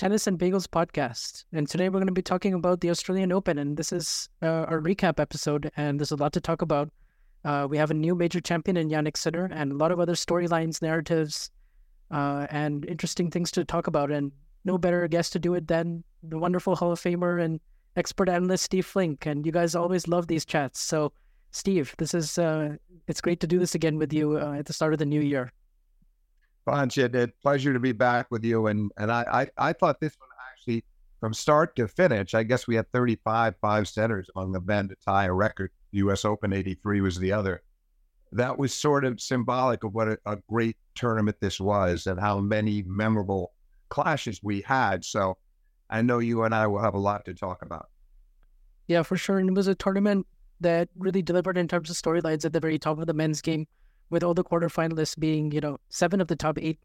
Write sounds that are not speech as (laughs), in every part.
Tennis and Bagels podcast. And today we're going to be talking about the Australian Open. And this is uh, our recap episode. And there's a lot to talk about. Uh, we have a new major champion in Jannik Sinner and a lot of other storylines, narratives, uh, and interesting things to talk about. And no better guest to do it than the wonderful Hall of Famer and expert analyst Steve Flink. And you guys always love these chats. So, Steve, this is uh, it's great to do this again with you uh, at the start of the new year. Panchit, it's a pleasure to be back with you. And and I, I, I thought this one actually, from start to finish, I guess we had 35 five setters among the men to tie a record. U.S. Open 83 was the other. That was sort of symbolic of what a, a great tournament this was and how many memorable clashes we had. So I know you and I will have a lot to talk about. Yeah, for sure. And it was a tournament that really delivered in terms of storylines at the very top of the men's game, with all the quarterfinalists being, you know, seven of the top eight,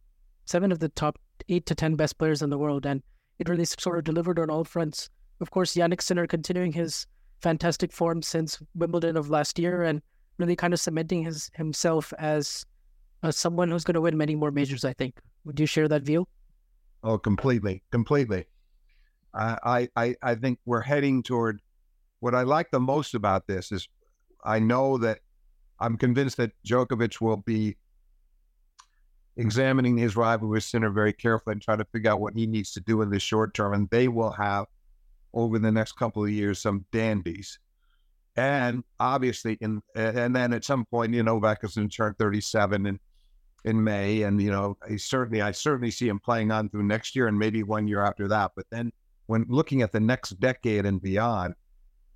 seven of the top eight to ten best players in the world, and it really sort of delivered on all fronts. Of course, Jannik Sinner continuing his fantastic form since Wimbledon of last year, and really kind of cementing his himself as uh, someone who's going to win many more majors. I think. Would you share that view? Oh, completely, completely. I, I, I think we're heading toward what I like the most about this is I know that I'm convinced that Djokovic will be examining his rival with Sinner very carefully and trying to figure out what he needs to do in the short term. And they will have over the next couple of years some dandies. And obviously, in and then at some point, you know, Novak is going to turn 37 in in May, and you know, he certainly, I certainly see him playing on through next year and maybe one year after that. But then, when looking at the next decade and beyond,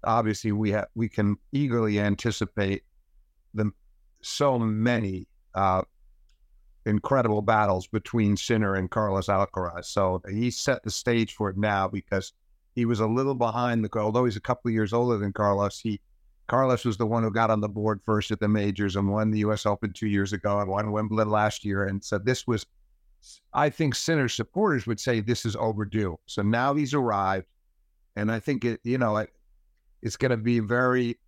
obviously, we have we can eagerly anticipate the so many uh, incredible battles between Sinner and Carlos Alcaraz. So he set the stage for it now because he was a little behind the although he's a couple of years older than Carlos. He Carlos was the one who got on the board first at the majors and won the U.S. Open two years ago and won Wimbledon last year. And so this was, I think, Sinner supporters would say this is overdue. So now he's arrived, and I think it, you know, it, it's going to be very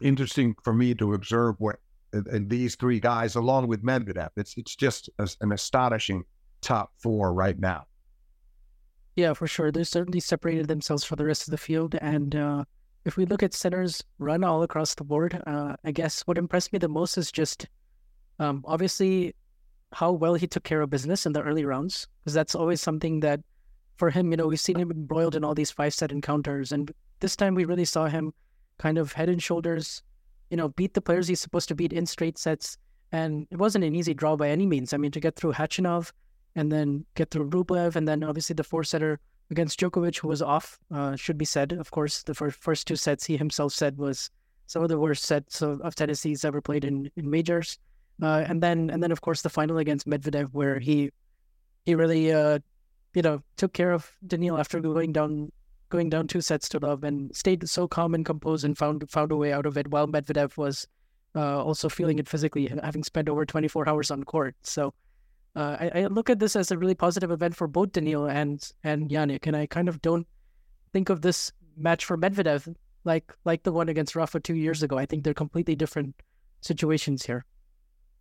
interesting for me to observe what and these three guys, along with Medvedev, it's it's just a, an astonishing top four right now. Yeah, for sure. They certainly separated themselves from the rest of the field. And uh, if we look at Sinner's run all across the board, uh, I guess what impressed me the most is just um, obviously how well he took care of business in the early rounds, because that's always something that for him, you know, we've seen him embroiled in all these five set encounters. And this time we really saw him kind of head and shoulders, you know, beat the players he's supposed to beat in straight sets. And it wasn't an easy draw by any means. I mean, to get through Khachanov and then get through Rublev, and then obviously the four setter against Djokovic, who was off, uh, should be said. Of course, the first, first two sets he himself said was some of the worst sets of, of tennis he's ever played in, in majors. Uh, and then and then of course the final against Medvedev, where he he really uh, you know took care of Daniil after going down going down two sets to love and stayed so calm and composed and found found a way out of it while Medvedev was uh, also feeling it physically, having spent over 24 hours on court. So uh, I, I, look at this as a really positive event for both Daniil and and Jannik, and I kind of don't think of this match for Medvedev like like the one against Rafa two years ago. I think they're completely different situations here.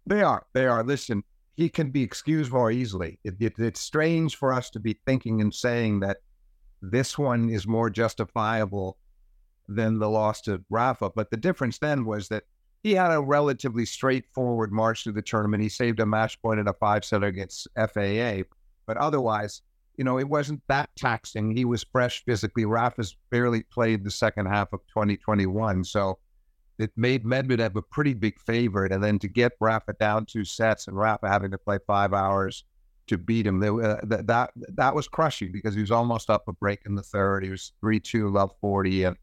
They are. They are. Listen, he can be excused more easily. It, it, it's strange for us to be thinking and saying that this one is more justifiable than the loss to Rafa. But the difference then was that he had a relatively straightforward march through the tournament. He saved a match point in a five set against FAA, but otherwise you know, it wasn't that taxing. He was fresh physically. Rafa's barely played the second half of 2021. So it made Medvedev a pretty big favorite. And then to get Rafa down two sets and Rafa having to play five hours to beat him, uh, that, that, that was crushing because he was almost up a break in the third. He was 3 2, love 40. And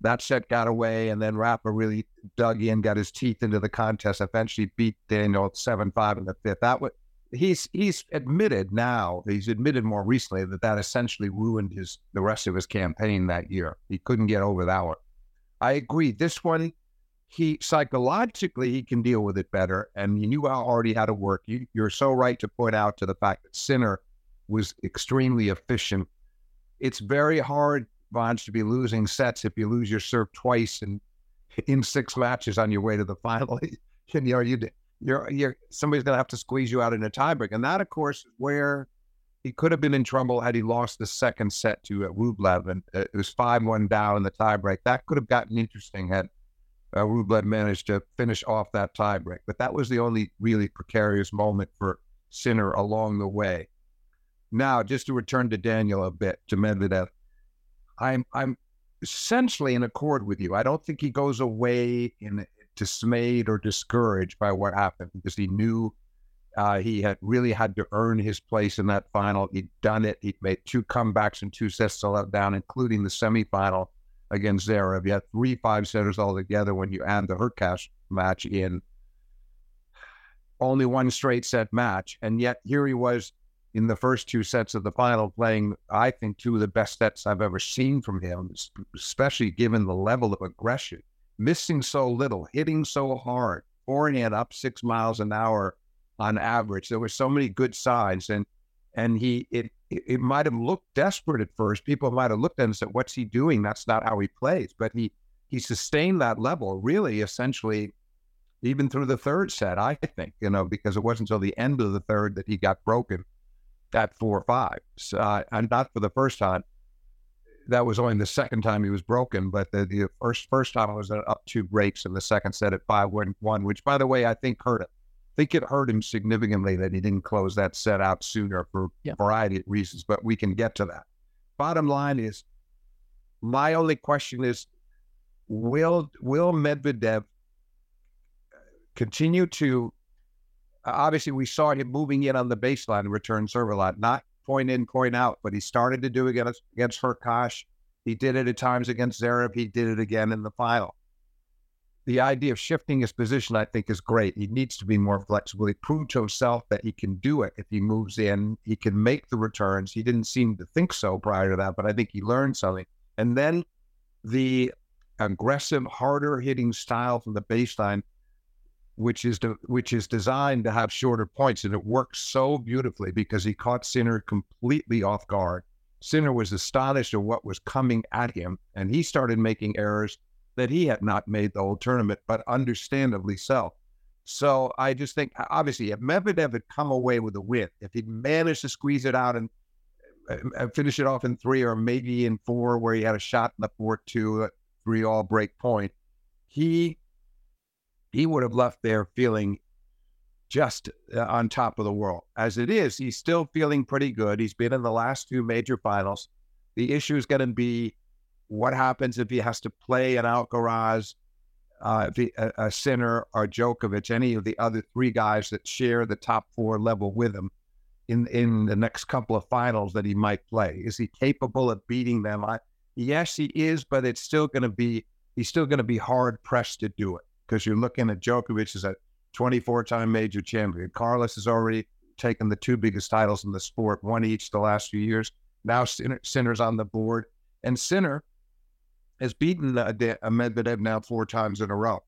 that set got away. And then Rafa really dug in, got his teeth into the contest, eventually beat Daniel 7 5 in the fifth. That was he's he's admitted now he's admitted more recently that that essentially ruined his the rest of his campaign that year. He couldn't get over that one. I agree. This one, he psychologically he can deal with it better, and you knew already how to work. You, you're so right to point out to the fact that Sinner was extremely efficient. It's very hard, Vansh, to be losing sets if you lose your serve twice and in six matches on your way to the final. (laughs) you know, you you're you're somebody's going to have to squeeze you out in a tiebreak, and that, of course, is where he could have been in trouble had he lost the second set to uh, Rublev, and uh, it was five one down in the tiebreak. That could have gotten interesting had uh, Rublev managed to finish off that tiebreak. But that was the only really precarious moment for Sinner along the way. Now, just to return to Daniel a bit, to Medvedev, I'm I'm essentially in accord with you. I don't think he goes away in dismayed or discouraged by what happened because he knew uh, he had really had to earn his place in that final. He'd done it. He'd made two comebacks and two sets to let down, including the semifinal against Zverev. You had three five setters altogether when you add the Hurkacz match in. Only one straight set match, and yet here he was in the first two sets of the final, playing I think two of the best sets I've ever seen from him, especially given the level of aggression missing so little, hitting so hard, forehand up six miles an hour on average. There were so many good signs, and and he it it might have looked desperate at first. People might have looked at him and said, "What's he doing? That's not how he plays." But he he sustained that level really, essentially, even through the third set. I think you know because it wasn't until the end of the third that he got broken at four or five, so, uh, and not for the first time that was only the second time he was broken, but the, the first first time I was up two breaks in the second set at five one one, which by the way I think hurt him. Think it hurt him significantly that he didn't close that set out sooner for yeah. a variety of reasons, but we can get to that. Bottom line is, my only question is, will will Medvedev uh, continue to? Uh, obviously, we saw him moving in on the baseline and return serve a lot, not point in, point out, but he started to do it against, against Hurkacz. He did it at times against Zverev. He did it again in the final. The idea of shifting his position, I think, is great. He needs to be more flexible. He proved to himself that he can do it if he moves in. He can make the returns. He didn't seem to think so prior to that, but I think he learned something. And then the aggressive, harder hitting style from the baseline which is which is designed to have shorter points, and it works so beautifully because he caught Sinner completely off guard. Sinner was astonished at what was coming at him, and he started making errors that he had not made the whole tournament, but understandably so. So I just think, obviously, if Medvedev had come away with a win, if he'd managed to squeeze it out and uh, finish it off in three or maybe in four, where he had a shot in the four two, three all break point, he he would have left there feeling just uh, on top of the world. As it is, he's still feeling pretty good. He's been in the last two major finals. The issue is going to be what happens if he has to play an Alcaraz, uh, a, a Sinner, or Djokovic, any of the other three guys that share the top four level with him in in the next couple of finals that he might play. Is he capable of beating them? I, yes, he is, but it's still going to be he's still going to be hard pressed to do it because you're looking at Djokovic as a 24 time major champion. Carlos has already taken the two biggest titles in the sport, one each the last few years. Now Sinner's on the board, and Sinner has beaten Medvedev now four times in a row.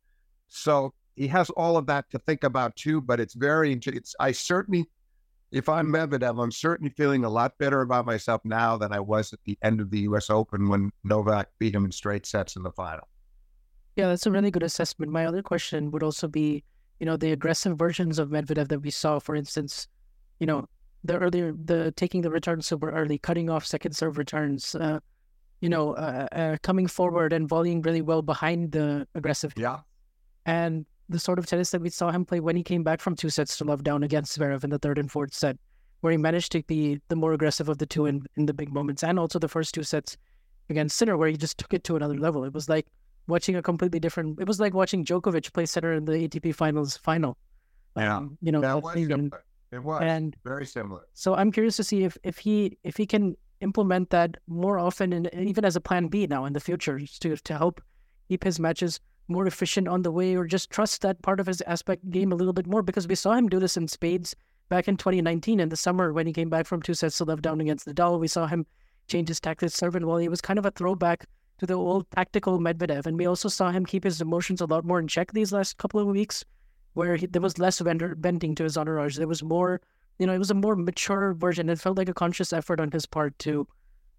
So he has all of that to think about too. But it's very, it's I certainly, if I'm Medvedev, I'm certainly feeling a lot better about myself now than I was at the end of the U.S. Open when Novak beat him in straight sets in the final. Yeah, that's a really good assessment. My other question would also be, you know, the aggressive versions of Medvedev that we saw, for instance, you know, the earlier, the taking the return super early, cutting off second serve returns, uh, you know, uh, uh, coming forward and volleying really well behind the aggressive. Yeah. And the sort of tennis that we saw him play when he came back from two sets to love down against Zverev in the third and fourth set. where he managed to be the more aggressive of the two in, in the big moments, and also the first two sets against Sinner, where he just took it to another level. It was like watching a completely different. It was like watching Djokovic play Sinner in the ATP Finals final. Yeah, um, you know, that was. It was and very similar. so I'm curious to see if if he if he can implement that more often and even as a plan B now in the future to to help keep his matches more efficient on the way or just trust that part of his aspect game a little bit more because we saw him do this in spades back in 2019 in the summer when he came back from two sets to love down against Nadal. We saw him change his tactics serve and volley. Was kind of a throwback to the old tactical Medvedev. And we also saw him keep his emotions a lot more in check these last couple of weeks where he, there was less vendor, bending to his entourage. There was more, you know, it was a more mature version. It felt like a conscious effort on his part to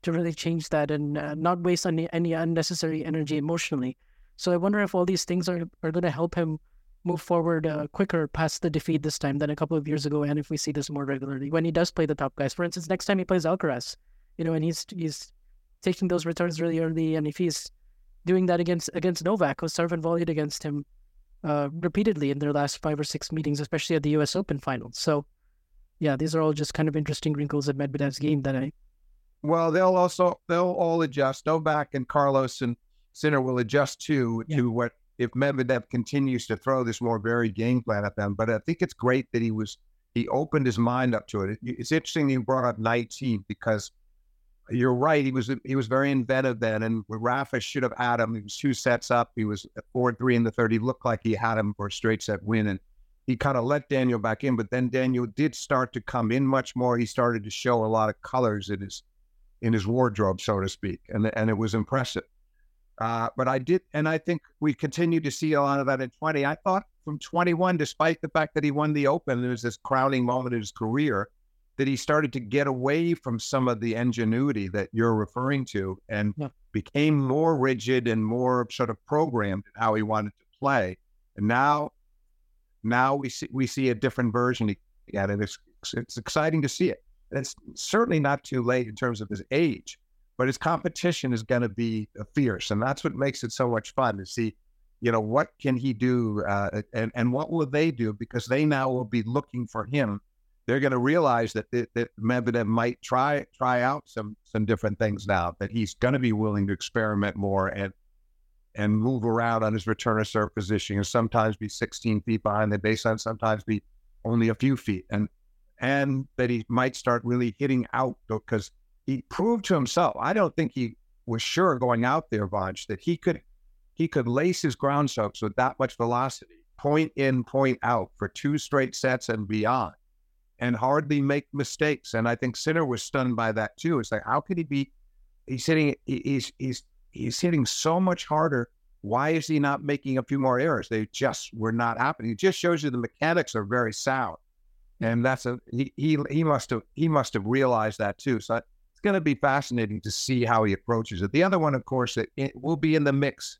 to really change that and uh, not waste any, any unnecessary energy emotionally. So I wonder if all these things are, are going to help him move forward uh, quicker past the defeat this time than a couple of years ago, and if we see this more regularly when he does play the top guys. For instance, next time he plays Alcaraz, you know, and he's he's taking those returns really early, and if he's doing that against against Novak, who serve and volleyed against him uh, repeatedly in their last five or six meetings, especially at the U.S. Open finals. So, yeah, these are all just kind of interesting wrinkles at Medvedev's game that I Well, they'll also they'll all adjust. Novak and Carlos and Sinner will adjust too Yeah. to what if Medvedev continues to throw this more varied game plan at them. But I think it's great that he was he opened his mind up to it. It- It's interesting you brought up 19 because you're right. He was he was very inventive then, and Rafa should have had him. He was two sets up. He was four three in the third. He looked like he had him for a straight set win, and he kind of let Daniel back in. But then Daniel did start to come in much more. He started to show a lot of colors in his in his wardrobe, so to speak, and and it was impressive. Uh, but I did, and I think we continue to see a lot of that in 20. I thought from 21, despite the fact that he won the Open, there was this crowning moment in his career, that he started to get away from some of the ingenuity that you're referring to and Yeah. became more rigid and more sort of programmed in how he wanted to play. And now, now we see we see a different version and it's it's exciting to see it. And it's certainly not too late in terms of his age, but his competition is going to be uh, fierce, and that's what makes it so much fun to see. You know what can he do, uh, and and what will they do? Because they now will be looking for him. They're going to realize that, that that Medvedev might try try out some some different things now. That he's going to be willing to experiment more and and move around on his return to serve position, and sometimes be 16 feet behind the baseline, sometimes be only a few feet, and and that he might start really hitting out because he proved to himself. I don't think he was sure going out there, Vansh, that he could he could lace his ground strokes with that much velocity, point in, point out for two straight sets and beyond, and hardly make mistakes. And I think Sinner was stunned by that too. It's like how could he be? He's hitting. He's he's he's hitting so much harder. Why is he not making a few more errors? They just were not happening. It just shows you the mechanics are very sound and that's a he he, he must have he must have realized that too. So it's going to be fascinating to see how he approaches it. The other one, of course, it, it will be in the mix.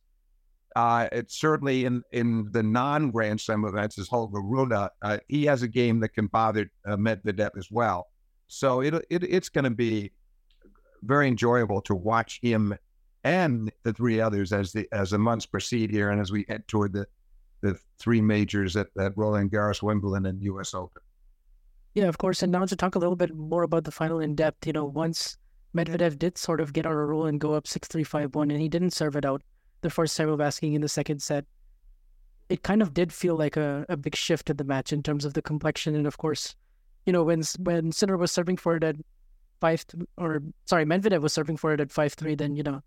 Uh, it's certainly in in the non Grand Slam events is Holger Rune. Uh, he has a game that can bother uh, Medvedev as well. So it, it it's going to be very enjoyable to watch him and the three others as the as the months proceed here and as we head toward the the three majors at, at Roland Garros, Wimbledon, and U.S. Open. Yeah, of course. And now to talk a little bit more about the final in depth, you know, once Medvedev did sort of get on a roll and go up 6 3 5 1, and he didn't serve it out the first time of asking in the second set, it kind of did feel like a, a big shift in the match in terms of the complexion. And of course, you know, when when Sinner was serving for it at 5 or sorry, Medvedev was serving for it at 5 3, then, you know,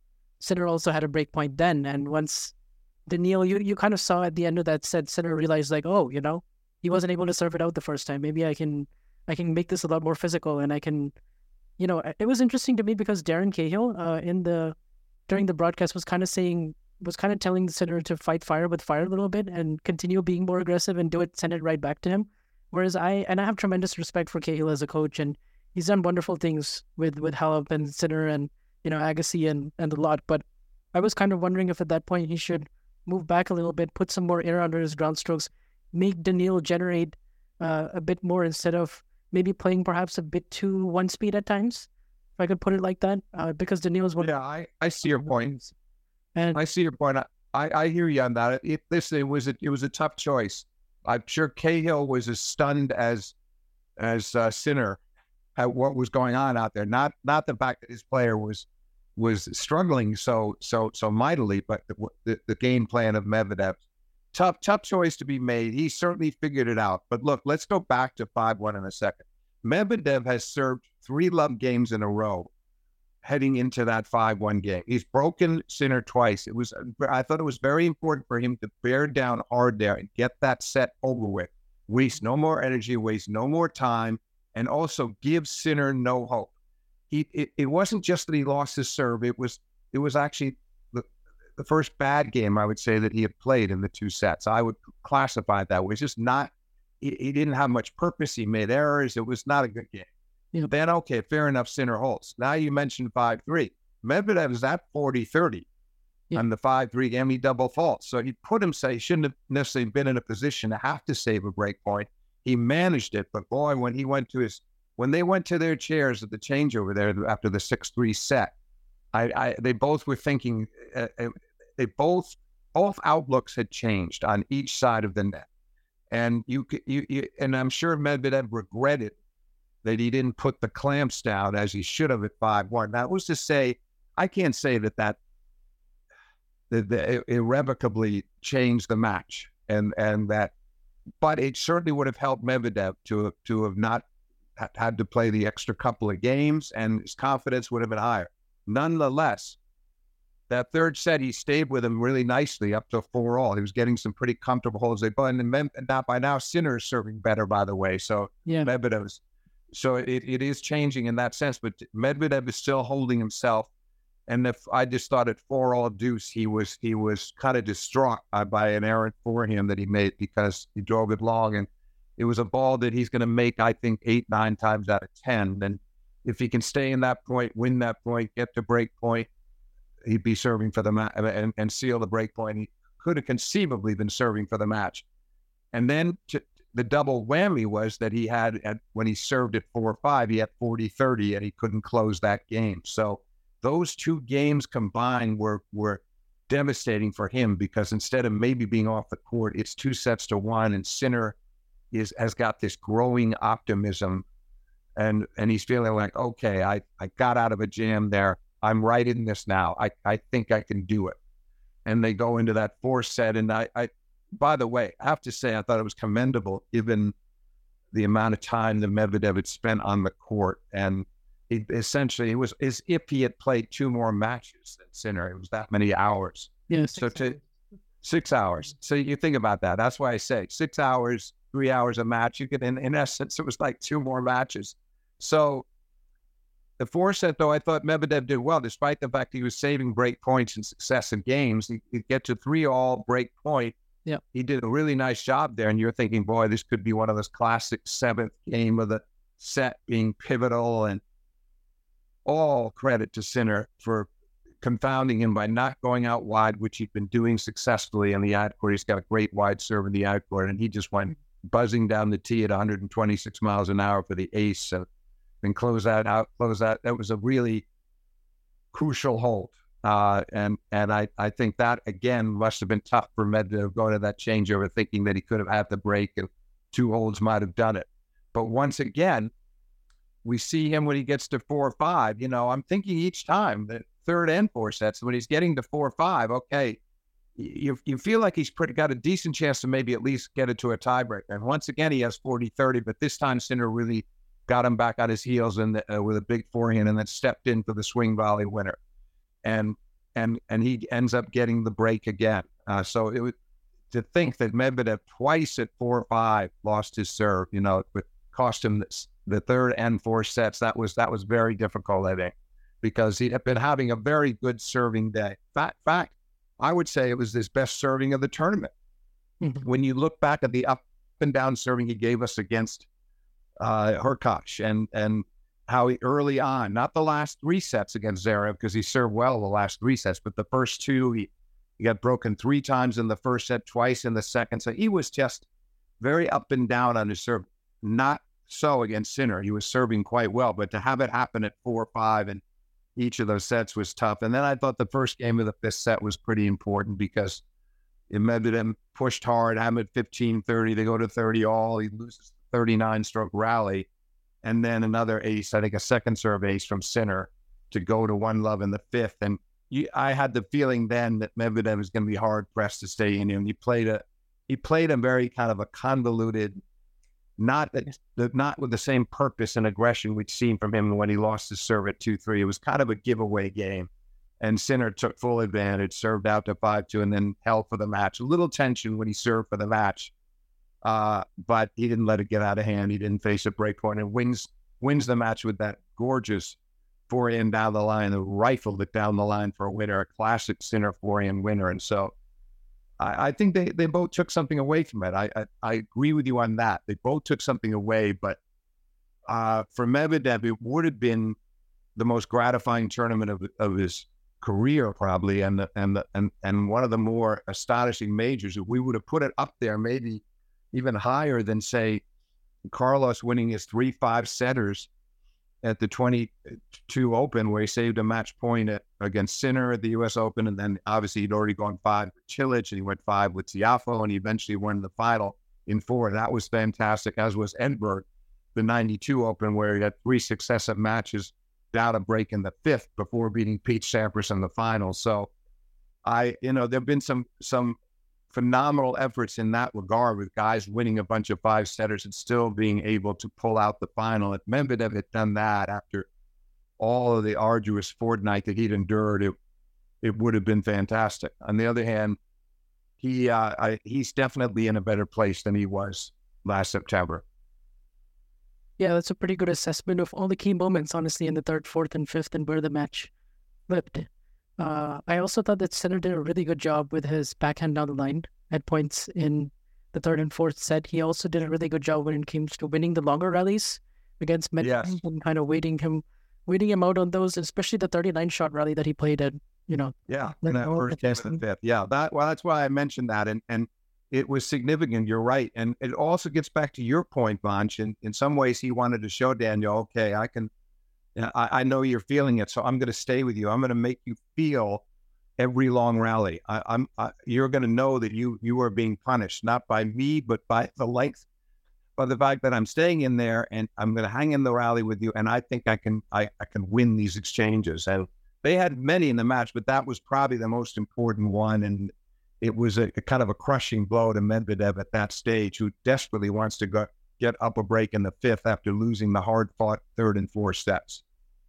Sinner also had a break point then. And once Daniil, you, you kind of saw at the end of that set, Sinner realized, like, oh, you know, he wasn't able to serve it out the first time. Maybe I can I can make this a lot more physical, and I can, you know, it was interesting to me because Darren Cahill, uh, in the during the broadcast, was kind of saying was kind of telling Sinner to fight fire with fire a little bit and continue being more aggressive and do it, send it right back to him. Whereas I and I have tremendous respect for Cahill as a coach, and he's done wonderful things with with Halep and Sinner and you know Agassi and and the lot. But I was kind of wondering if at that point he should move back a little bit, put some more air under his ground strokes, make Daniil generate uh, a bit more instead of maybe playing perhaps a bit too one speed at times, if I could put it like that. Uh, because Daniil is one. Yeah, I, I see your point. And I see your point. I, I, I hear you on that. It, this it was a, it was a tough choice. I'm sure Cahill was as stunned as as uh, Sinner at what was going on out there. Not not the fact that his player was was struggling so so so mightily, but the, the, the game plan of Medvedev. Tough tough choice to be made. He certainly figured it out. But look, let's go back to five one in a second. Medvedev has served three love games in a row heading into that 5 1 game. He's broken Sinner twice. It was, I thought it was very important for him to bear down hard there and get that set over with. Waste no more energy, waste no more time, and also give Sinner no hope. He, it, it wasn't just that he lost his serve, it was, it was actually the, the first bad game I would say that he had played in the two sets. I would classify it that way. It's just not, he, he didn't have much purpose. He made errors. It was not a good game. Yeah. Then, okay, fair enough, Sinner holds. Now you mentioned 5 3. Medvedev is at 40 30 yeah. on the 5 3 game. He double faults. So he put himself, he shouldn't have necessarily been in a position to have to save a break point. He managed it. But boy, when he went to his, when they went to their chairs at the changeover there after the 6 3 set, I, I, they both were thinking, uh, uh, they both, both outlooks had changed on each side of the net. And you, you, you and I'm sure Medvedev regretted that he didn't put the clamps down as he should have at 5 1. That was to say, I can't say that that, that, that irrevocably changed the match and, and that, but it certainly would have helped Medvedev to, to have not had to play the extra couple of games and his confidence would have been higher. Nonetheless, that third set, he stayed with him really nicely up to four all. He was getting some pretty comfortable holds. They and, and now by now Sinner is serving better, by the way. So yeah. Medvedev's so it, it is changing in that sense, but Medvedev is still holding himself. And if I just thought at four all deuce, he was he was kind of distraught by an error for him that he made because he drove it long, and it was a ball that he's going to make, I think, eight nine times out of ten. And if he can stay in that point, win that point, get to break point, he'd be serving for the match and, and seal the break point. He could have conceivably been serving for the match. And then to, the double whammy was that he had at, when he served at four or five, he had 40 30 and he couldn't close that game. So those two games combined were were devastating for him because instead of maybe being off the court, it's two sets to one, and Sinner is has got this growing optimism, and and he's feeling like, okay, I I got out of a jam there. I'm right in this now. I I think I can do it. And they go into that fourth set, and I I by the way, I have to say, I thought it was commendable given the amount of time the Medvedev had spent on the court. And he, essentially, it was as if he had played two more matches than Sinner. It was that many hours. Yeah. So to hours. six hours. So you think about that. That's why I say six hours, three hours a match. You could, in, in essence, it was like two more matches. So the four set, though, I thought Medvedev did well, despite the fact he was saving break points and success in successive games. He, would get to three all break point yeah. He did a really nice job there. And you're thinking, boy, this could be one of those classic seventh game of the set being pivotal. And all credit to Sinner for confounding him by not going out wide, which he'd been doing successfully in the ad court. He's got a great wide serve in the ad court, and he just went buzzing down the tee at 126 miles an hour for the ace and then close that out, close that. That was a really crucial hold uh, and and I, I think that again must have been tough for Medvedev going to that changeover, thinking that he could have had the break and two holds might have done it. But once again, we see him when he gets to four or five. You know, I'm thinking each time that third and four sets when he's getting to four or five. Okay, you you feel like he's pretty got a decent chance to maybe at least get it to a tiebreaker. And once again, he has 40-30, but this time Sinner really got him back on his heels and uh, with a big forehand, and then stepped in for the swing volley winner and and and he ends up getting the break again. Uh, so it was to think that Medvedev twice at four or five lost his serve. You know, it cost him this, the third and fourth sets. That was that was very difficult, I think, because he had been having a very good serving day. Fact, fact, I would say it was his best serving of the tournament. Mm-hmm. When you look back at the up and down serving he gave us against uh, Hurkacz and and how he early on, not the last three sets against Zverev because he served well the last three sets, but the first two, he, he got broken three times in the first set, twice in the second. So he was just very up and down on his serve. Not so against Sinner. He was serving quite well, but to have it happen at four or five and each of those sets was tough. And then I thought the first game of the fifth set was pretty important because Medvedev pushed hard, I'm at 15 30. They go to 30 all. He loses 39 stroke rally and then another ace, I think a second serve ace from Sinner to go to one love in the fifth. And you, I had the feeling then that Medvedev was going to be hard pressed to stay in. And he played a he played a very kind of a convoluted, not that not with the same purpose and aggression we'd seen from him when he lost his serve at two three. It was kind of a giveaway game. And Sinner took full advantage, served out to 5 2, and then held for the match. A little tension when he served for the match, uh, but he didn't let it get out of hand. He didn't face a break point and wins wins the match with that gorgeous forehand down the line and rifled it down the line for a winner, a classic Sinner forehand winner. And so I, I, think they, they both took something away from it. I, I, I agree with you on that. They both took something away, but uh, for Medvedev, it would have been the most gratifying tournament of, of his career, probably, and the, and the, and and one of the more astonishing majors. If we would have put it up there, maybe even higher than say Carlos winning his three five setters at the 22 Open, where he saved a match point at, against Sinner at the U.S. Open, and then obviously he'd already gone five with Cilic, and he went five with Tiafoe, and he eventually won the final in four. That was fantastic, as was Edberg, the 92 Open, where he had three successive matches down a break in the fifth before beating Pete Sampras in the final. So I, you know, there've been some some phenomenal efforts in that regard with guys winning a bunch of five setters and still being able to pull out the final. If Medvedev had done that after all of the arduous fortnight that he'd endured, it it would have been fantastic. On the other hand, he uh, I, he's definitely in a better place than he was last September. Yeah, that's a pretty good assessment of all the key moments, honestly, in the third, fourth, and fifth, and where the match flipped. Uh, I also thought that Sinner did a really good job with his backhand down the line at points in the third and fourth set. He also did a really good job when it came to winning the longer rallies against Medvedev yes. and kind of waiting him, waiting him out on those, especially the 39 shot rally that he played at. You know, yeah, in that first game of the fifth. Yeah, that well, that's why I mentioned that, and and it was significant. You're right. And it also gets back to your point, Vansh. In, in some ways, he wanted to show Daniel, okay, I can, I, I know you're feeling it. So I'm going to stay with you. I'm going to make you feel every long rally. I, am you're going to know that you, you are being punished, not by me, but by the length, by the fact that I'm staying in there and I'm going to hang in the rally with you. And I think I can, I, I can win these exchanges. And they had many in the match, but that was probably the most important one. And it was a, a, kind of a crushing blow to Medvedev at that stage, who desperately wants to go, get up a break in the fifth after losing the hard fought third and fourth sets.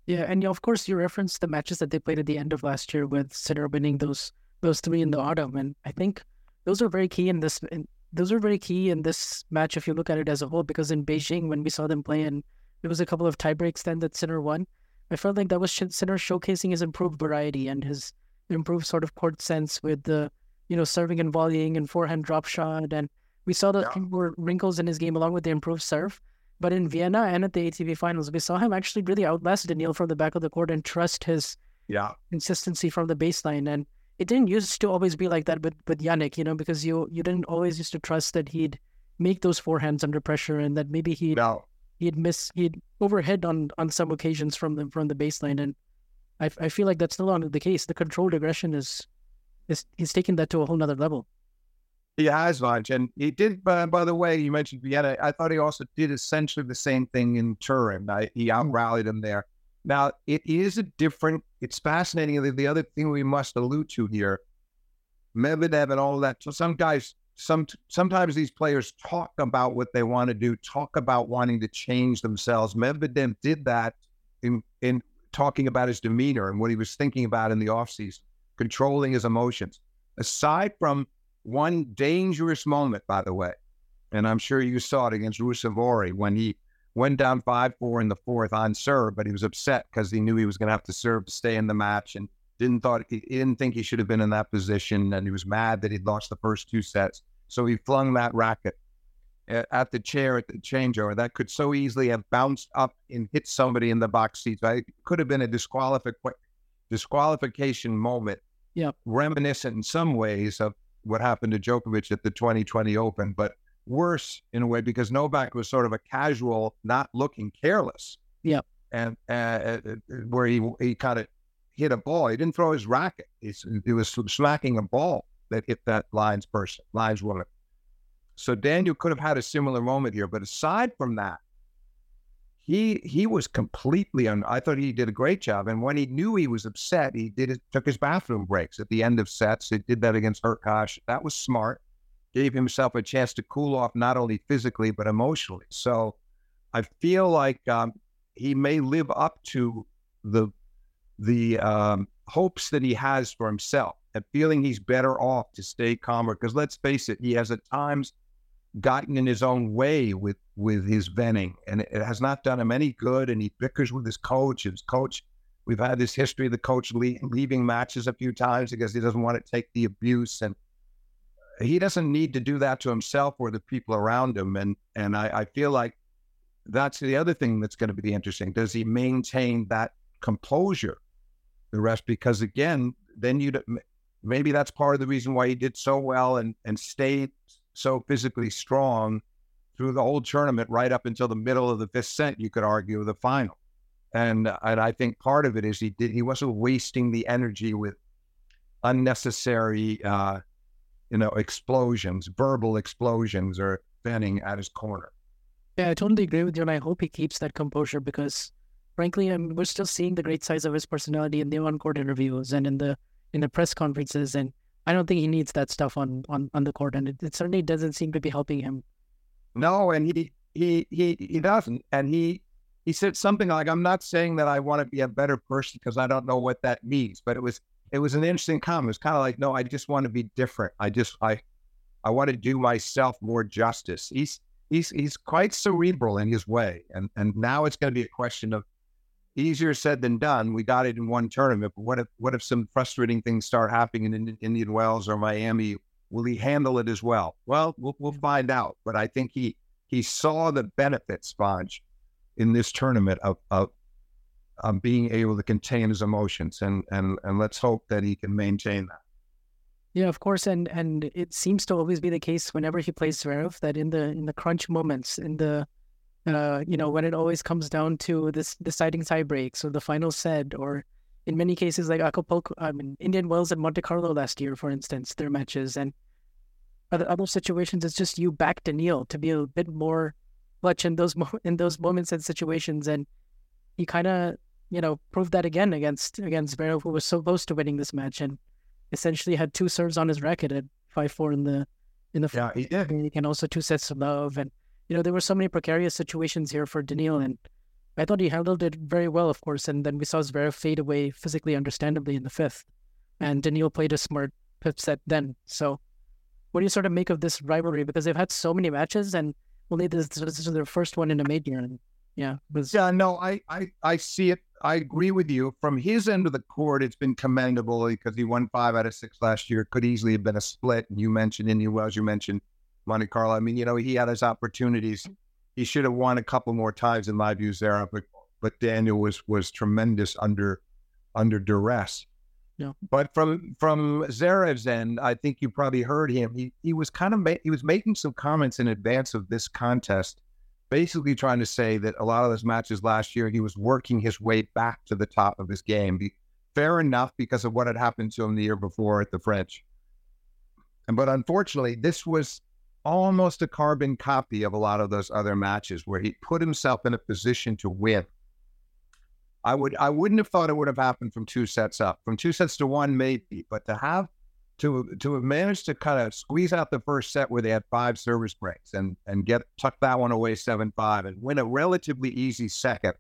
Yeah, and of course you referenced the matches that they played at the end of last year with Sinner winning those those three in the autumn, and I think those are very key in this. In, those are very key in this match if you look at it as a whole, because in Beijing when we saw them play, and there was a couple of tiebreaks then that Sinner won. I felt like that was Sinner showcasing his improved variety and his improved sort of court sense with the you know, serving and volleying and forehand drop shot. And we saw the yeah. more wrinkles in his game along with the improved serve. But in Vienna and at the ATP finals, we saw him actually really outlast Daniil from the back of the court and trust his yeah. consistency from the baseline. And it didn't used to always be like that with, with Jannik, you know, because you you didn't always used to trust that he'd make those forehands under pressure and that maybe he'd no. he'd miss he'd overhead on on some occasions from the from the baseline. And I, I feel like that's no longer the case. The controlled aggression is is he's taken that to a whole nother level. He has, Vansh. And he did, by, by the way, you mentioned Vienna. I thought he also did essentially the same thing in Turin. I, he hmm. out rallied him there. Now, it is a different, it's fascinating. The, the other thing we must allude to here Medvedev and all that. So, some guys, some sometimes these players talk about what they want to do, talk about wanting to change themselves. Medvedev did that in, in talking about his demeanor and what he was thinking about in the offseason controlling his emotions. Aside from one dangerous moment, by the way, and I'm sure you saw it against Ruusuvuori when he went down 5 4 in the fourth on serve, but he was upset because he knew he was going to have to serve to stay in the match and didn't thought he, he didn't think he should have been in that position and he was mad that he'd lost the first two sets. So he flung that racket at the chair at the changeover that could so easily have bounced up and hit somebody in the box seats. It could have been a disqualific disqualification moment yeah. reminiscent in some ways of what happened to Djokovic at the 2020 Open, but worse in a way because Novak was sort of a casual, not looking careless. Yeah. And uh, uh, uh where he he kind of hit a ball. He didn't throw his racket. He's, he was smacking a ball that hit that lines person, lines woman. So Daniel could have had a similar moment here. But aside from that, he he was completely on. I thought he did a great job, and when he knew he was upset, he did it, took his bathroom breaks at the end of sets. He did that against Hurkacz. That was smart. Gave himself a chance to cool off, not only physically but emotionally. So, I feel like um, he may live up to the the um, hopes that he has for himself, and feeling he's better off to stay calmer. Because let's face it, he has at times gotten in his own way with with his venting, and it has not done him any good. And he bickers with his coach. His coach, we've had this history of the coach le- leaving matches a few times because he doesn't want to take the abuse, and he doesn't need to do that to himself or the people around him. And and I, I feel like that's the other thing that's going to be interesting. Does he maintain that composure the rest? Because again, then you maybe that's part of the reason why he did so well and and stayed so physically strong through the whole tournament, right up until the middle of the fifth set. You could argue the final, and and I think part of it is he did he wasn't wasting the energy with unnecessary, uh, you know, explosions, verbal explosions, or venting at his corner. Yeah, I totally agree with you, and I hope he keeps that composure because, frankly, I'm, we're still seeing the great size of his personality in the on-court interviews and in the in the press conferences, and I don't think he needs that stuff on on, on the court, and it, it certainly doesn't seem to be helping him. No, and he he he he doesn't, and he he said something like, "I'm not saying that I want to be a better person because I don't know what that means," but it was it was an interesting comment. It was kind of like, "No, I just want to be different. I just I I want to do myself more justice." He's he's he's quite cerebral in his way, and and now it's going to be a question of easier said than done. We got it in one tournament, but what if what if some frustrating things start happening in Indian Wells or Miami? Will he handle it as well? Well, we'll, we'll find out. But I think he he saw the benefit, Sponge, in this tournament of, of of being able to contain his emotions, and and and let's hope that he can maintain that. Yeah, of course, and and it seems to always be the case whenever he plays Zverev that in the in the crunch moments, in the uh, you know, when it always comes down to this deciding tie breaks or the final set, or in many cases like Acapulco, I mean, Indian Wells and Monte Carlo last year, for instance, their matches, and other other situations, it's just you back Daniil to be a bit more clutch in those (laughs) mo- in those moments and situations, and he kind of you know proved that again against against Zverev, who was so close to winning this match, and essentially had two serves on his racket at five four in the in the yeah he did, and also two sets of love and you know, there were so many precarious situations here for Daniil, and I thought he handled it very well, of course. And then we saw Zverev fade away physically, understandably, in the fifth, and Daniil played a smart fifth set then. So, what do you sort of make of this rivalry? Because they've had so many matches, and only this, this is their first one in a major. And yeah, was yeah, no, I, I, I see it. I agree with you. From his end of the court, it's been commendable because he won five out of six last year. Could easily have been a split. And you mentioned Indian Wells. You mentioned Monte Carlo. I mean, you know, he had his opportunities. Mm. He should have won a couple more times in my view, Zara, but but Daniel was was tremendous under under duress. Yeah. But from from Zverev's end, I think you probably heard him. He he was kind of ma- he was making some comments in advance of this contest, basically trying to say that a lot of those matches last year he was working his way back to the top of his game. Be, fair enough because of what had happened to him the year before at the French. And but unfortunately, this was almost a carbon copy of a lot of those other matches where he put himself in a position to win. I would I wouldn't have thought it would have happened from two sets up. From two sets to one, maybe, but to have to to have managed to kind of squeeze out the first set where they had five service breaks and and get tuck that one away seven five and win a relatively easy second.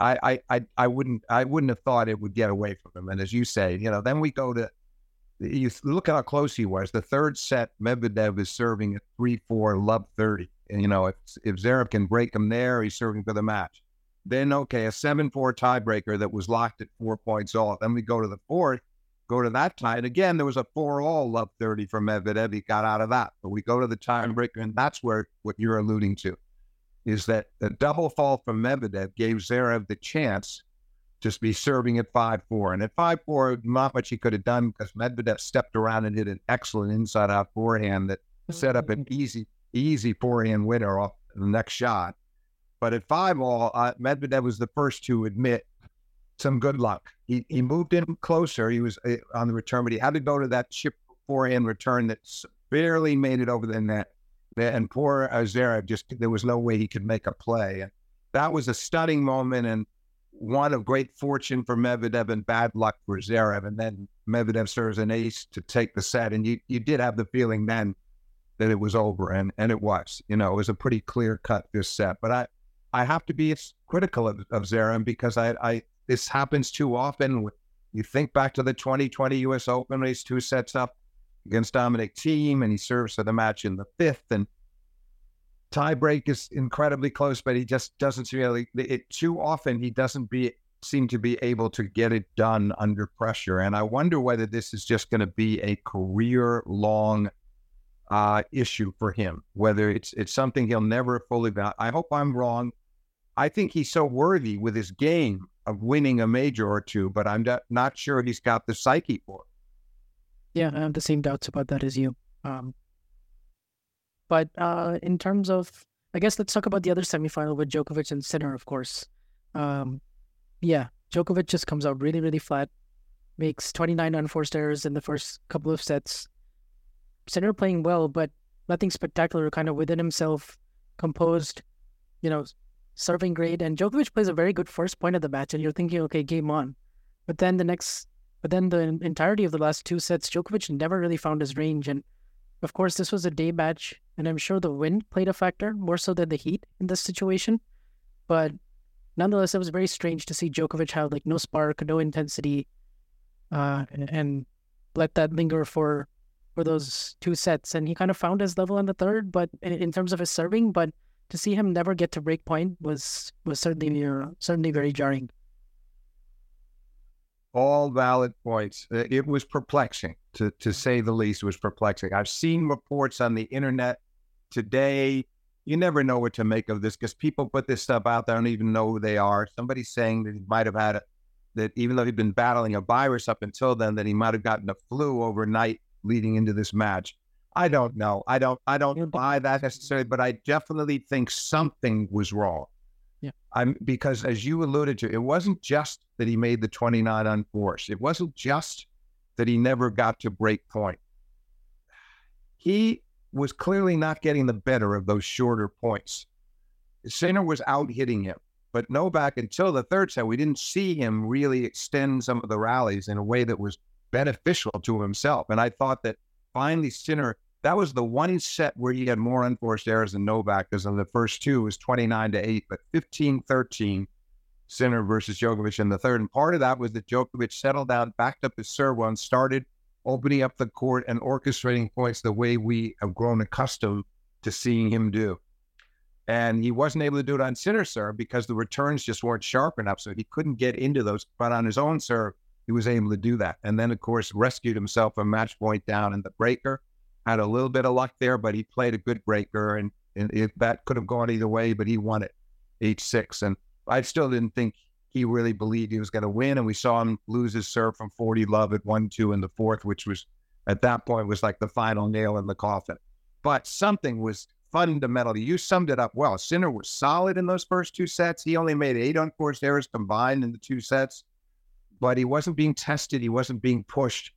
I, I I I wouldn't I wouldn't have thought it would get away from him. And as you say, you know, then we go to you look at how close he was. The third set, Medvedev is serving at 3 4, love 30. And, you know, if, if Zverev can break him there, he's serving for the match. Then, okay, a 7 4 tiebreaker that was locked at four points all. Then we go to the fourth, go to that tie. And again, there was a 4 all love 30 for Medvedev. He got out of that. But we go to the tiebreaker, and that's where what you're alluding to is that the double fault from Medvedev gave Zverev the chance just be serving at 5 4. And at 5 4, not much he could have done because Medvedev stepped around and did an excellent inside out forehand that set up an mm-hmm. easy, easy forehand winner off the next shot. But at 5 all, uh, Medvedev was the first to admit some good luck. He, he moved in closer. He was uh, on the return, but he had to go to that chip forehand return that barely made it over the net. And poor Zverev just, there was no way he could make a play. that was a stunning moment and one of great fortune for Medvedev and bad luck for Zverev. And then Medvedev serves an ace to take the set. And you, you did have the feeling then that it was over. And, and it was, you know, it was a pretty clear cut this set. But I, I have to be critical of, of Zverev because I, I, this happens too often. You think back to the 2020 US Open, he's two sets up against Dominic Thiem and he serves for the match in the fifth. And tiebreak is incredibly close, but he just doesn't seem really. It too often he doesn't be seem to be able to get it done under pressure, and I wonder whether this is just going to be a career long uh, issue for him. Whether it's it's something he'll never fully. I hope I'm wrong. I think he's so worthy with his game of winning a major or two, but I'm not sure he's got the psyche for it. Yeah, I have the same doubts about that as you. Um, but uh, in terms of, I guess let's talk about the other semifinal with Djokovic and Sinner, of course. Um, yeah, Djokovic just comes out really, really flat, makes 29 unforced errors in the first couple of sets. Sinner playing well, but nothing spectacular, kind of within himself, composed, you know, serving great. And Djokovic plays a very good first point of the match, and you're thinking, okay, game on. But then the next, but then the entirety of the last two sets, Djokovic never really found his range. And of course, this was a day match, and I'm sure the wind played a factor more so than the heat in this situation. But nonetheless, it was very strange to see Djokovic have like no spark, no intensity, uh, and, let that linger for for those two sets. And he kind of found his level in the third, but in, in terms of his serving, but to see him never get to break point was was certainly uh, certainly very jarring all valid points. It was perplexing, to, to say the least, it was perplexing. I've seen reports on the internet today. You never know what to make of this because people put this stuff out there, don't even know who they are. Somebody's saying that he might have had a, that even though he'd been battling a virus up until then, that he might have gotten a flu overnight leading into this match. I don't know. I don't. I don't buy that necessarily, but I definitely think something was wrong. Yeah. I'm because as you alluded to, it wasn't just that he made the 29 unforced. It wasn't just that he never got to break point. He was clearly not getting the better of those shorter points. Sinner was out hitting him, but Novak until the third set, we didn't see him really extend some of the rallies in a way that was beneficial to himself. And I thought that finally Sinner that was the one set where he had more unforced errors than Novak, because in the first two was 29 to 8, but 15 13, Sinner versus Djokovic in the third. And part of that was that Djokovic settled down, backed up his serve and started opening up the court and orchestrating points the way we have grown accustomed to seeing him do. And he wasn't able to do it on Sinner serve because the returns just weren't sharp enough. So he couldn't get into those. But on his own serve, he was able to do that. And then, of course, rescued himself a match point down in the breaker had a little bit of luck there, but he played a good breaker, and, and that could have gone either way. But he won it eight six, and I still didn't think he really believed he was going to win. And we saw him lose his serve from forty love at one two in the fourth, which was at that point was like the final nail in the coffin. But something was fundamentally. You summed it up well. Sinner was solid in those first two sets. He only made eight unforced errors combined in the two sets, but he wasn't being tested. He wasn't being pushed.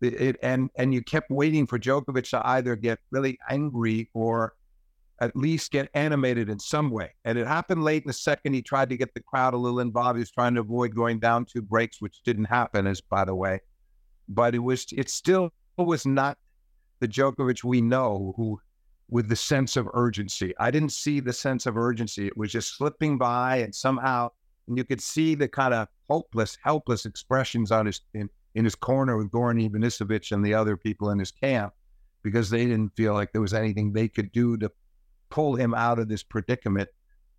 It, and and you kept waiting for Djokovic to either get really angry or at least get animated in some way. And it happened late in the second. He tried to get the crowd a little involved. He was trying to avoid going down two breaks, which didn't happen, as by the way. But it was it still was not the Djokovic we know who with the sense of urgency. I didn't see the sense of urgency. It was just slipping by and somehow and you could see the kind of hopeless, helpless expressions on his in, in his corner with Goran Ivanisevic and the other people in his camp because they didn't feel like there was anything they could do to pull him out of this predicament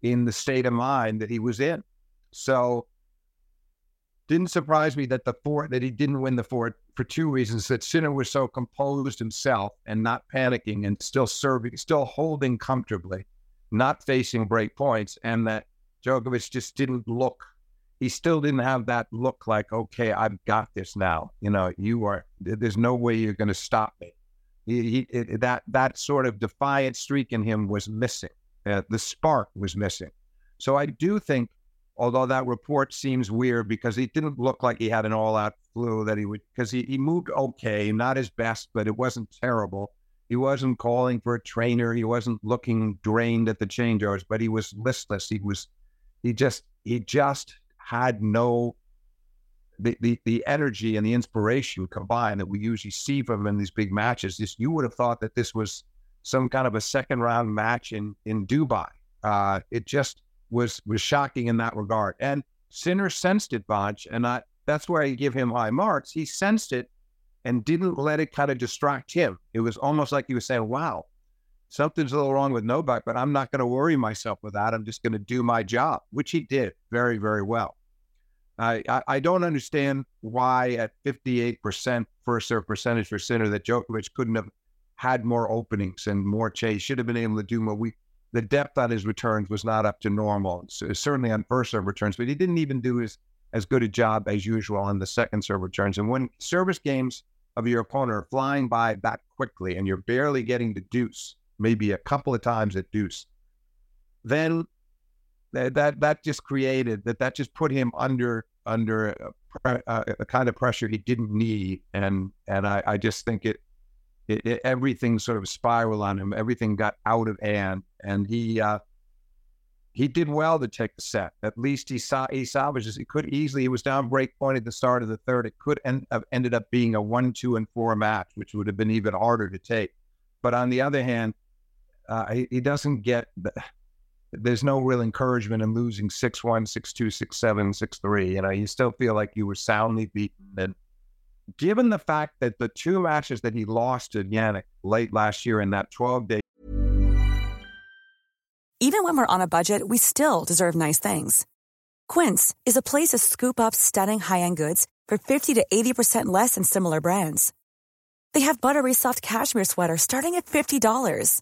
in the state of mind that he was in. So didn't surprise me that the four that he didn't win the four for two reasons that Sinner was so composed himself and not panicking and still serving, still holding comfortably, not facing break points, and that Djokovic just didn't look he still didn't have that look like, okay, I've got this now. You know, you are, there's no way you're going to stop me. He, he that, that sort of defiant streak in him was missing. Uh, the spark was missing. So I do think, although that report seems weird because he didn't look like he had an all out flu that he would, because he, he moved okay, not his best, but it wasn't terrible. He wasn't calling for a trainer. He wasn't looking drained at the changeovers, but he was listless. He was he just he just had no the, the the energy and the inspiration combined that we usually see from in these big matches. This you would have thought that this was some kind of a second round match in in Dubai. Uh, it just was was shocking in that regard. And Sinner sensed it, Vansh, and I, that's where I give him high marks. He sensed it and didn't let it kind of distract him. It was almost like he was saying, "Wow, something's a little wrong with Novak, but I'm not going to worry myself with that. I'm just going to do my job," which he did very, very well. I, I, don't understand why at 58% first serve percentage for Sinner that Djokovic couldn't have had more openings and more chase. Should have been able to do more. We the depth on his returns was not up to normal. So, certainly on first serve returns, but he didn't even do his as good a job as usual on the second serve returns. And when service games of your opponent are flying by that quickly and you're barely getting the deuce, maybe a couple of times at deuce, then that that, that just created that that just put him under under a, a, a kind of pressure he didn't need, and and I, I just think it, it, it, everything sort of spiraled on him. Everything got out of hand, and he uh, he did well to take the set. At least he saw he salvaged It could easily. He was down break point at the start of the third. It could end, have ended up being a one, two, and four match, which would have been even harder to take. But on the other hand, uh, he, he, doesn't get. The, there's no real encouragement in losing 6 1, 6 2, 6 7, 6 3. You know, you still feel like you were soundly beaten. And given the fact that the two matches that he lost to Jannik late last year in that 12 day. Even when we're on a budget, we still deserve nice things. Quince is a place to scoop up stunning high end goods for 50 to 80% less than similar brands. They have buttery soft cashmere sweaters starting at $50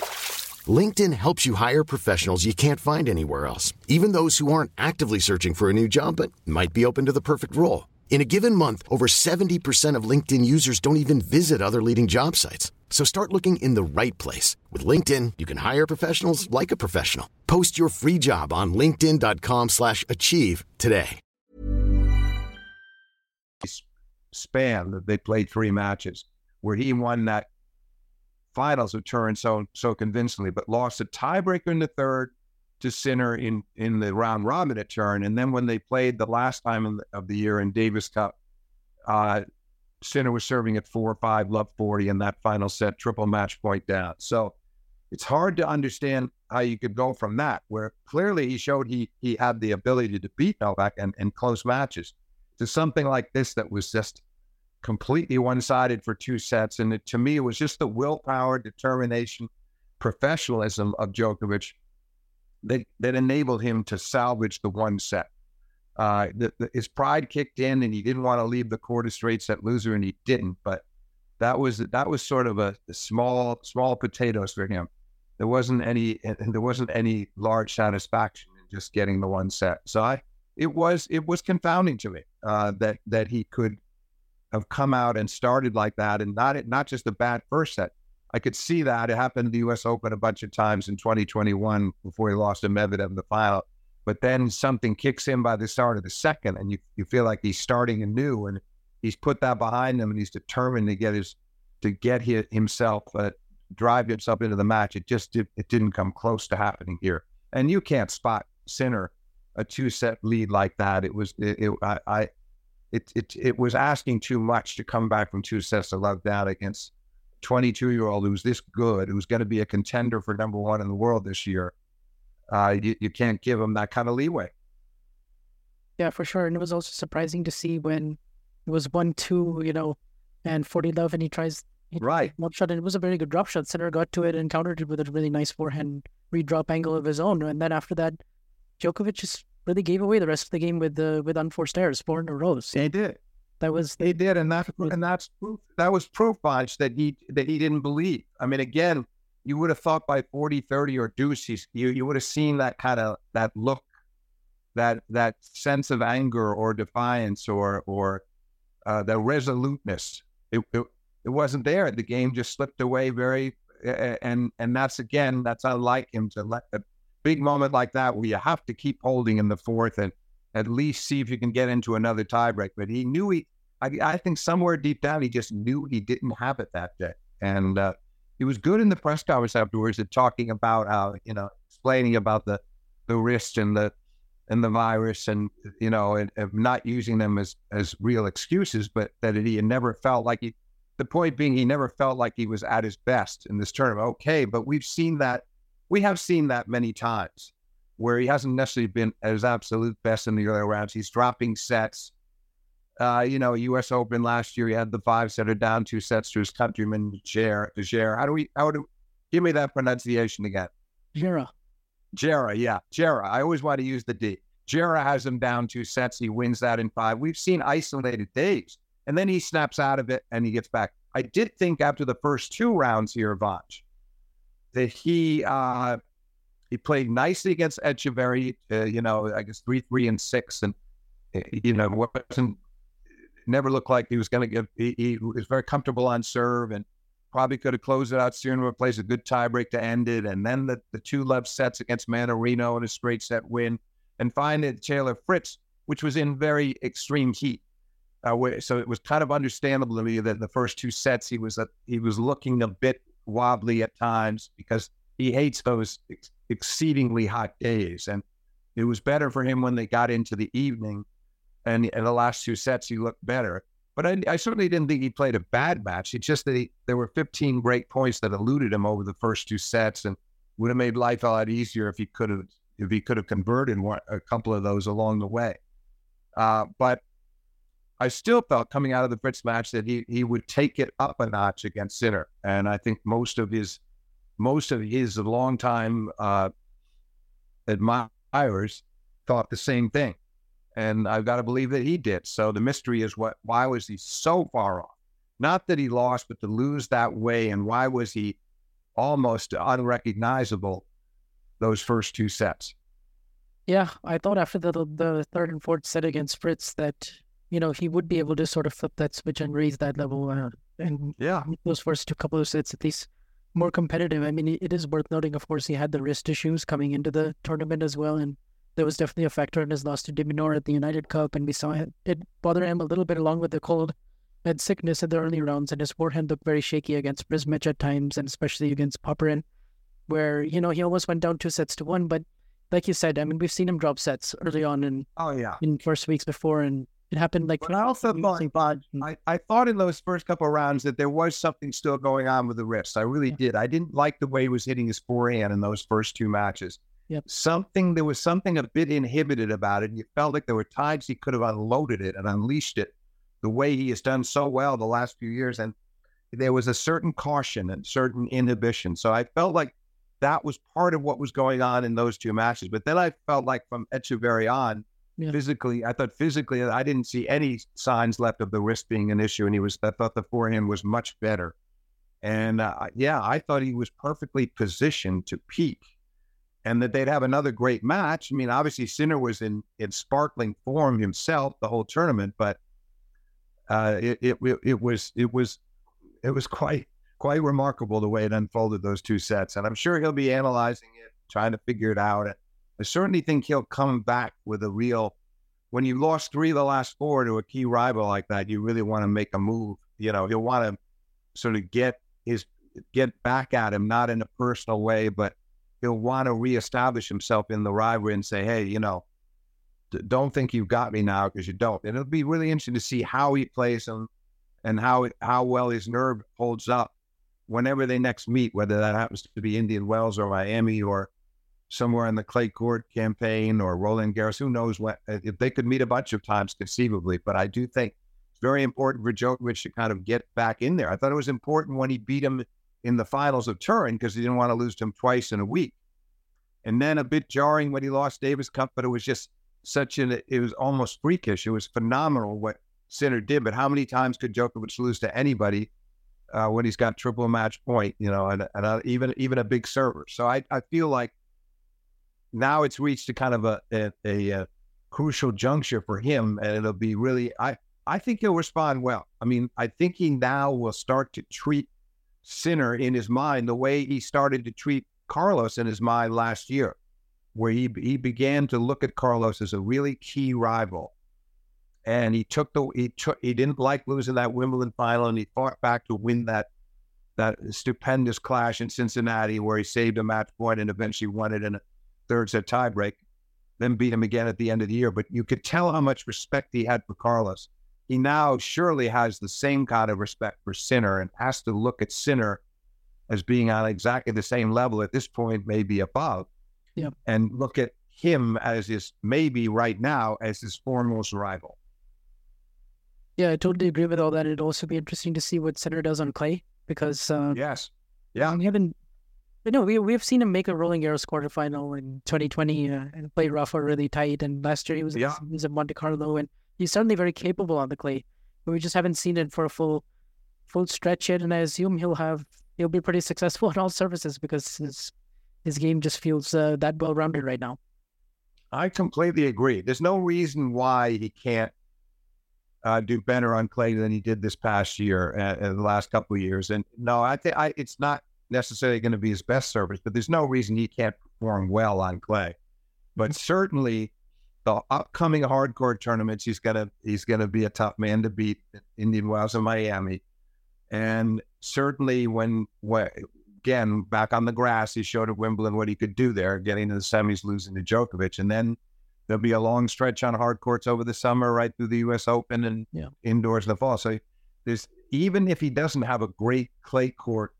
LinkedIn helps you hire professionals you can't find anywhere else, even those who aren't actively searching for a new job but might be open to the perfect role. In a given month, over 70% of LinkedIn users don't even visit other leading job sites. So start looking in the right place. With LinkedIn, you can hire professionals like a professional. Post your free job on linkedin.com slash achieve today. Span that they played three matches where he won that finals of Turin so so convincingly, but lost a tiebreaker in the third to Sinner in in the round robin at Turin, and then when they played the last time the, of the year in Davis Cup, uh, Sinner was serving at four five, love forty in that final set, triple match point down. So it's hard to understand how you could go from that, where clearly he showed he he had the ability to beat Novak and, and close matches, to something like this that was just completely one sided for two sets. And it, to me, it was just the willpower, determination, professionalism of Djokovic that, that enabled him to salvage the one set. Uh, the, the, his pride kicked in, and he didn't want to leave the court a straight set loser, and he didn't. But that was that was sort of a, a small small potatoes for him. There wasn't any there wasn't any large satisfaction in just getting the one set. So I it was it was confounding to me uh, that that he could have come out and started like that, and not not just a bad first set. I could see that it happened in the U.S. Open a bunch of times in 2021 before he lost to Medvedev in the final. But then something kicks in by the start of the second, and you you feel like he's starting anew, and he's put that behind him, and he's determined to get his to get his, himself uh, drive himself into the match. It just did, it didn't come close to happening here, and you can't spot Sinner a two set lead like that. It was it, it I, I it, it, it was asking too much to come back from two sets of love down against 22 year old who's this good, who's going to be a contender for number one in the world this year. Uh, you, you can't give him that kind of leeway. Yeah, for sure. And it was also surprising to see when it was 1 2, you know, and 40 love, and he tries he, right one shot, and it was a very good drop shot. Sinner got to it and countered it with a really nice forehand redrop angle of his own. And then after that, Djokovic just really gave away the rest of the game with the with unforced errors, four in a row. They did. That was they did, and that and that's proof. That was proof, Vansh, that he that he didn't believe. I mean, again, you would have thought by 40, 30 or deuce, he's, you you would have seen that kind of that look, that that sense of anger or defiance or or uh, the resoluteness. It, it, it wasn't there. The game just slipped away very, and and that's again that's unlike him to let a big moment like that where you have to keep holding in the fourth and at least see if you can get into another tiebreak. But he knew he, I, I think somewhere deep down he just knew he didn't have it that day, and uh, he was good in the press conference afterwards at talking about how you know explaining about the the wrist and the and the virus and you know and, and not using them as as real excuses, but that he had never felt like he. The point being, he never felt like he was at his best in this tournament. Okay, but we've seen that. We have seen that many times where he hasn't necessarily been at his absolute best in the early rounds. He's dropping sets. Uh, you know, U.S. Open last year, he had the five setter down two sets to his countryman Jair. Jair. How do we? How do? Give me that pronunciation again. Jera. Jera, yeah, Jera. I always want to use the D. Jera has him down two sets. He wins that in five. We've seen isolated days, and then he snaps out of it and he gets back. I did think after the first two rounds here, Vansh, that he uh, he played nicely against Etcheverry. Uh, you know, I guess three, three, and six, and uh, you know wasn't never looked like he was going to get. He, he, was very comfortable on serve and probably could have closed it out sooner. Plays a good tiebreak to end it, and then the, the two love sets against Mannarino and a straight set win and finally Taylor Fritz, which was in very extreme heat. Uh, so it was kind of understandable to me that the first two sets he was a, he was looking a bit wobbly at times because he hates those ex- exceedingly hot days, and it was better for him when they got into the evening, and in the last two sets he looked better. But I, I, certainly didn't think he played a bad match. It's just that he, there were 15 great points that eluded him over the first two sets, and would have made life a lot easier if he could have if he could have converted one, a couple of those along the way. Uh, but I still felt coming out of the Fritz match that he he would take it up a notch against Sinner, and I think most of his most of his longtime uh, admirers thought the same thing, and I've got to believe that he did. So the mystery is what why was he so far off? Not that he lost, but to lose that way, and why was he almost unrecognizable those first two sets. Yeah, I thought after the the third and fourth set against Fritz that you know he would be able to sort of flip that switch and raise that level uh, and yeah those first two couple of sets at least more competitive. I mean, it is worth noting, of course, he had the wrist issues coming into the tournament as well, and there was definitely a factor in his loss to de Minaur at the United Cup, and we saw it, it bother him a little bit along with the cold and sickness in the early rounds, and his forehand looked very shaky against Prizmic at times, and especially against Popyrin, where you know he almost went down two sets to one. But like you said, I mean, we've seen him drop sets early on in oh yeah in first weeks before, and it happened like. But I also thought, hmm. I, I thought in those first couple of rounds that there was something still going on with the wrist. I really yeah. did. I didn't like the way he was hitting his forehand in those first two matches. Yep. Something there was something a bit inhibited about it. You felt like there were times he could have unloaded it and unleashed it the way he has done so well the last few years. And there was a certain caution and certain inhibition. So I felt like that was part of what was going on in those two matches. But then I felt like from Etcheverry on, yeah. physically, I thought physically, I didn't see any signs left of the wrist being an issue, and he was. I thought the forehand was much better, and uh, yeah, I thought he was perfectly positioned to peak, and that they'd have another great match. I mean, obviously, Sinner was in in sparkling form himself the whole tournament, but uh, it, it it was it was it was (laughs) quite quite remarkable the way it unfolded those two sets. And I'm sure he'll be analyzing it, trying to figure it out. I certainly think he'll come back with a real. When you lost three of the last four to a key rival like that, you really want to make a move. You know, he'll want to sort of get his get back at him, not in a personal way, but he'll want to reestablish himself in the rivalry and say, "Hey, you know, don't think you've got me now because you don't." And it'll be really interesting to see how he plays him and how how well his nerve holds up whenever they next meet, whether that happens to be Indian Wells or Miami or somewhere in the clay court campaign or Roland Garros, who knows what, uh, if they could meet a bunch of times conceivably. But I do think it's very important for Djokovic to kind of get back in there. I thought it was important when he beat him in the finals of Turin because he didn't want to lose to him twice in a week. And then a bit jarring when he lost Davis Cup, but it was just such an, it was almost freakish. It was phenomenal what Sinner did. But how many times could Djokovic lose to anybody? uh, when he's got triple match point, you know, and, and uh, even even a big server. So I, I feel like now it's reached a kind of a, a, a, crucial juncture for him, and it'll be really I I think he'll respond well. I mean, I think he now will start to treat Sinner in his mind the way he started to treat Carlos in his mind last year, where he he began to look at Carlos as a really key rival. And he took the he took he didn't like losing that Wimbledon final and he fought back to win that that stupendous clash in Cincinnati where he saved a match point and eventually won it in a third set tiebreak, then beat him again at the end of the year. But you could tell how much respect he had for Carlos. He now surely has the same kind of respect for Sinner and has to look at Sinner as being on exactly the same level at this point, maybe above. Yep. And look at him as his maybe right now as his foremost rival. Yeah, I totally agree with all that. It'd also be interesting to see what Sinner does on clay because uh, Yes. Yeah. we haven't. You know, we we've seen him make a Roland Garros quarterfinal in 2020 uh, and play Rafa really tight. And last year he was Yeah. he was at Monte Carlo, and he's certainly very capable on the clay. But we just haven't seen it for a full full stretch yet. And I assume he'll have he'll be pretty successful (laughs) on all surfaces because his his game just feels uh, that well rounded right now. I completely agree. There's no reason why he can't uh, do better on clay than he did this past year, uh, uh, the last couple of years. And no, I think I, it's not necessarily going to be his best service, but there's no reason he can't perform well on clay. But mm-hmm. certainly, the upcoming hard court tournaments, he's gonna he's gonna be a tough man to beat. In Indian Wells and Miami, and certainly when when again back on the grass, he showed at Wimbledon what he could do there, getting to the semis, losing to Djokovic, and then there'll be a long stretch on hard courts over the summer, right through the U.S. Open and Yeah. indoors in the fall. So there's even if he doesn't have a great clay court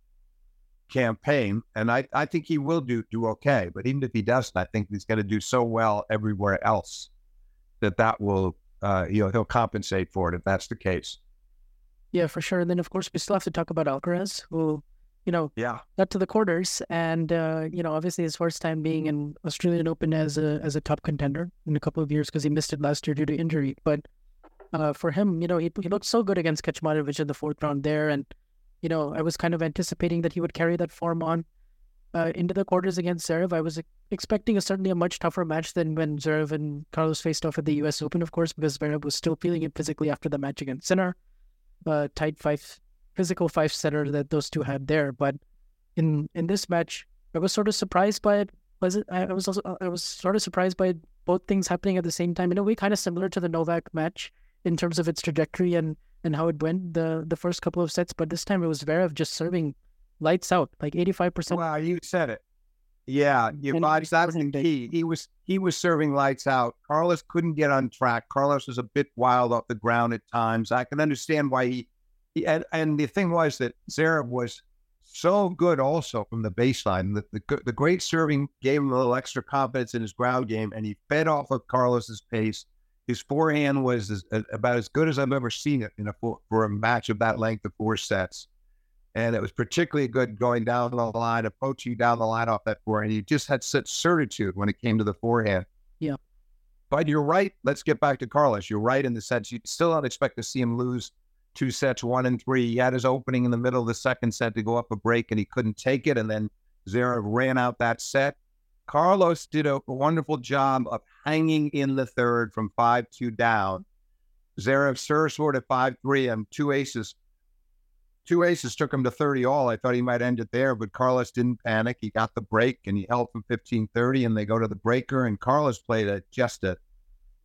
campaign, and I, I think he will do do okay. But even if he doesn't, I think he's going to do so well everywhere else that that will uh, you know he'll compensate for it if that's the case. Yeah, for sure. And then of course we still have to talk about Alcaraz, who, you know, Yeah, got to the quarters, and uh, you know, obviously his first time being in Australian Open as a as a top contender in a couple of years because he missed it last year due to injury. But uh, for him, you know, he he looked so good against Kecmanovic in the fourth round there, and you know, I was kind of anticipating that he would carry that form on uh, into the quarters against Zverev. I was expecting a certainly a much tougher match than when Zverev and Carlos faced off at the U.S. Open, of course, because Zverev was still feeling it physically after the match against Sinner. Uh, tight five, physical five setter that those two had there, but in in this match, I was sort of surprised by it. Was it? I was also I was sort of surprised by both things happening at the same time in a way, kind of similar to the Novak match in terms of its trajectory and and how it went the the first couple of sets. But this time it was Zverev just serving lights out, like eighty five percent. Wow, you said it. Yeah, you that's the key. He was he was serving lights out. Carlos couldn't get on track. Carlos was a bit wild off the ground at times. I can understand why he, he and, and the thing was that Zverev was so good also from the baseline. The, the the great serving gave him a little extra confidence in his ground game, and he fed off of Carlos's pace. His forehand was as, about as good as I've ever seen it in a for a match of that length of four sets and it was particularly good going down the line, approaching down the line off that forehand. He just had such certitude when it came to the forehand. Yeah. But you're right. Let's get back to Carlos. You're right in the sense you still don't expect to see him lose two sets, one and three. He had his opening in the middle of the second set to go up a break, and he couldn't take it. And then Zverev ran out that set. Carlos did a wonderful job of hanging in the third from five two down. Zverev serves forward at five three and two aces two aces took him to 30 all. I thought he might end it there, but Carlos didn't panic. He got the break and he held from 15 30, and they go to the breaker. And Carlos played a, just a,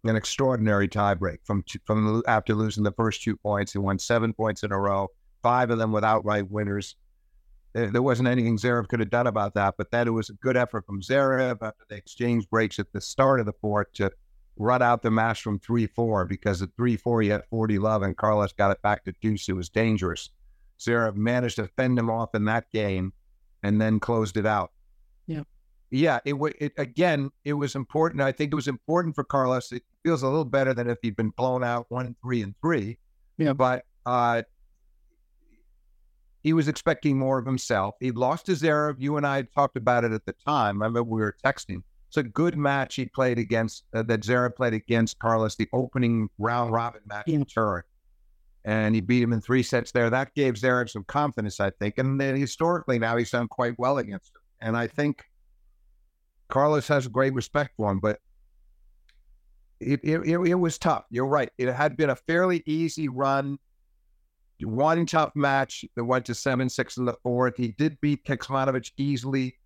an extraordinary tiebreak from from after losing the first two points. He won seven points in a row, five of them with outright winners. There, there wasn't anything Zverev could have done about that, but then it was a good effort from Zverev after the exchange breaks at the start of the fourth to run out the match from 3 4 because at 3 4 he had 40 love and Carlos got it back to deuce. It was dangerous. Zverev managed to fend him off in that game and then closed it out. Yeah. Yeah, it, it again, it was important. I think it was important for Carlos. It feels a little better than if he'd been blown out one, three, and three. Yeah. But uh, he was expecting more of himself. He lost to Zverev. You and I talked about it at the time. I remember we were texting. It's a good match he played against, uh, that Zverev played against Carlos, the opening round robin match Yeah. in Turin and he beat him in three sets there. That gave Zverev some confidence, I think. And then historically, now he's done quite well against him. And I think Carlos has great respect for him. But it, it, it was tough. You're right. It had been a fairly easy run. One tough match that went to 7 6 in the fourth. He did beat Kecmanovic easily,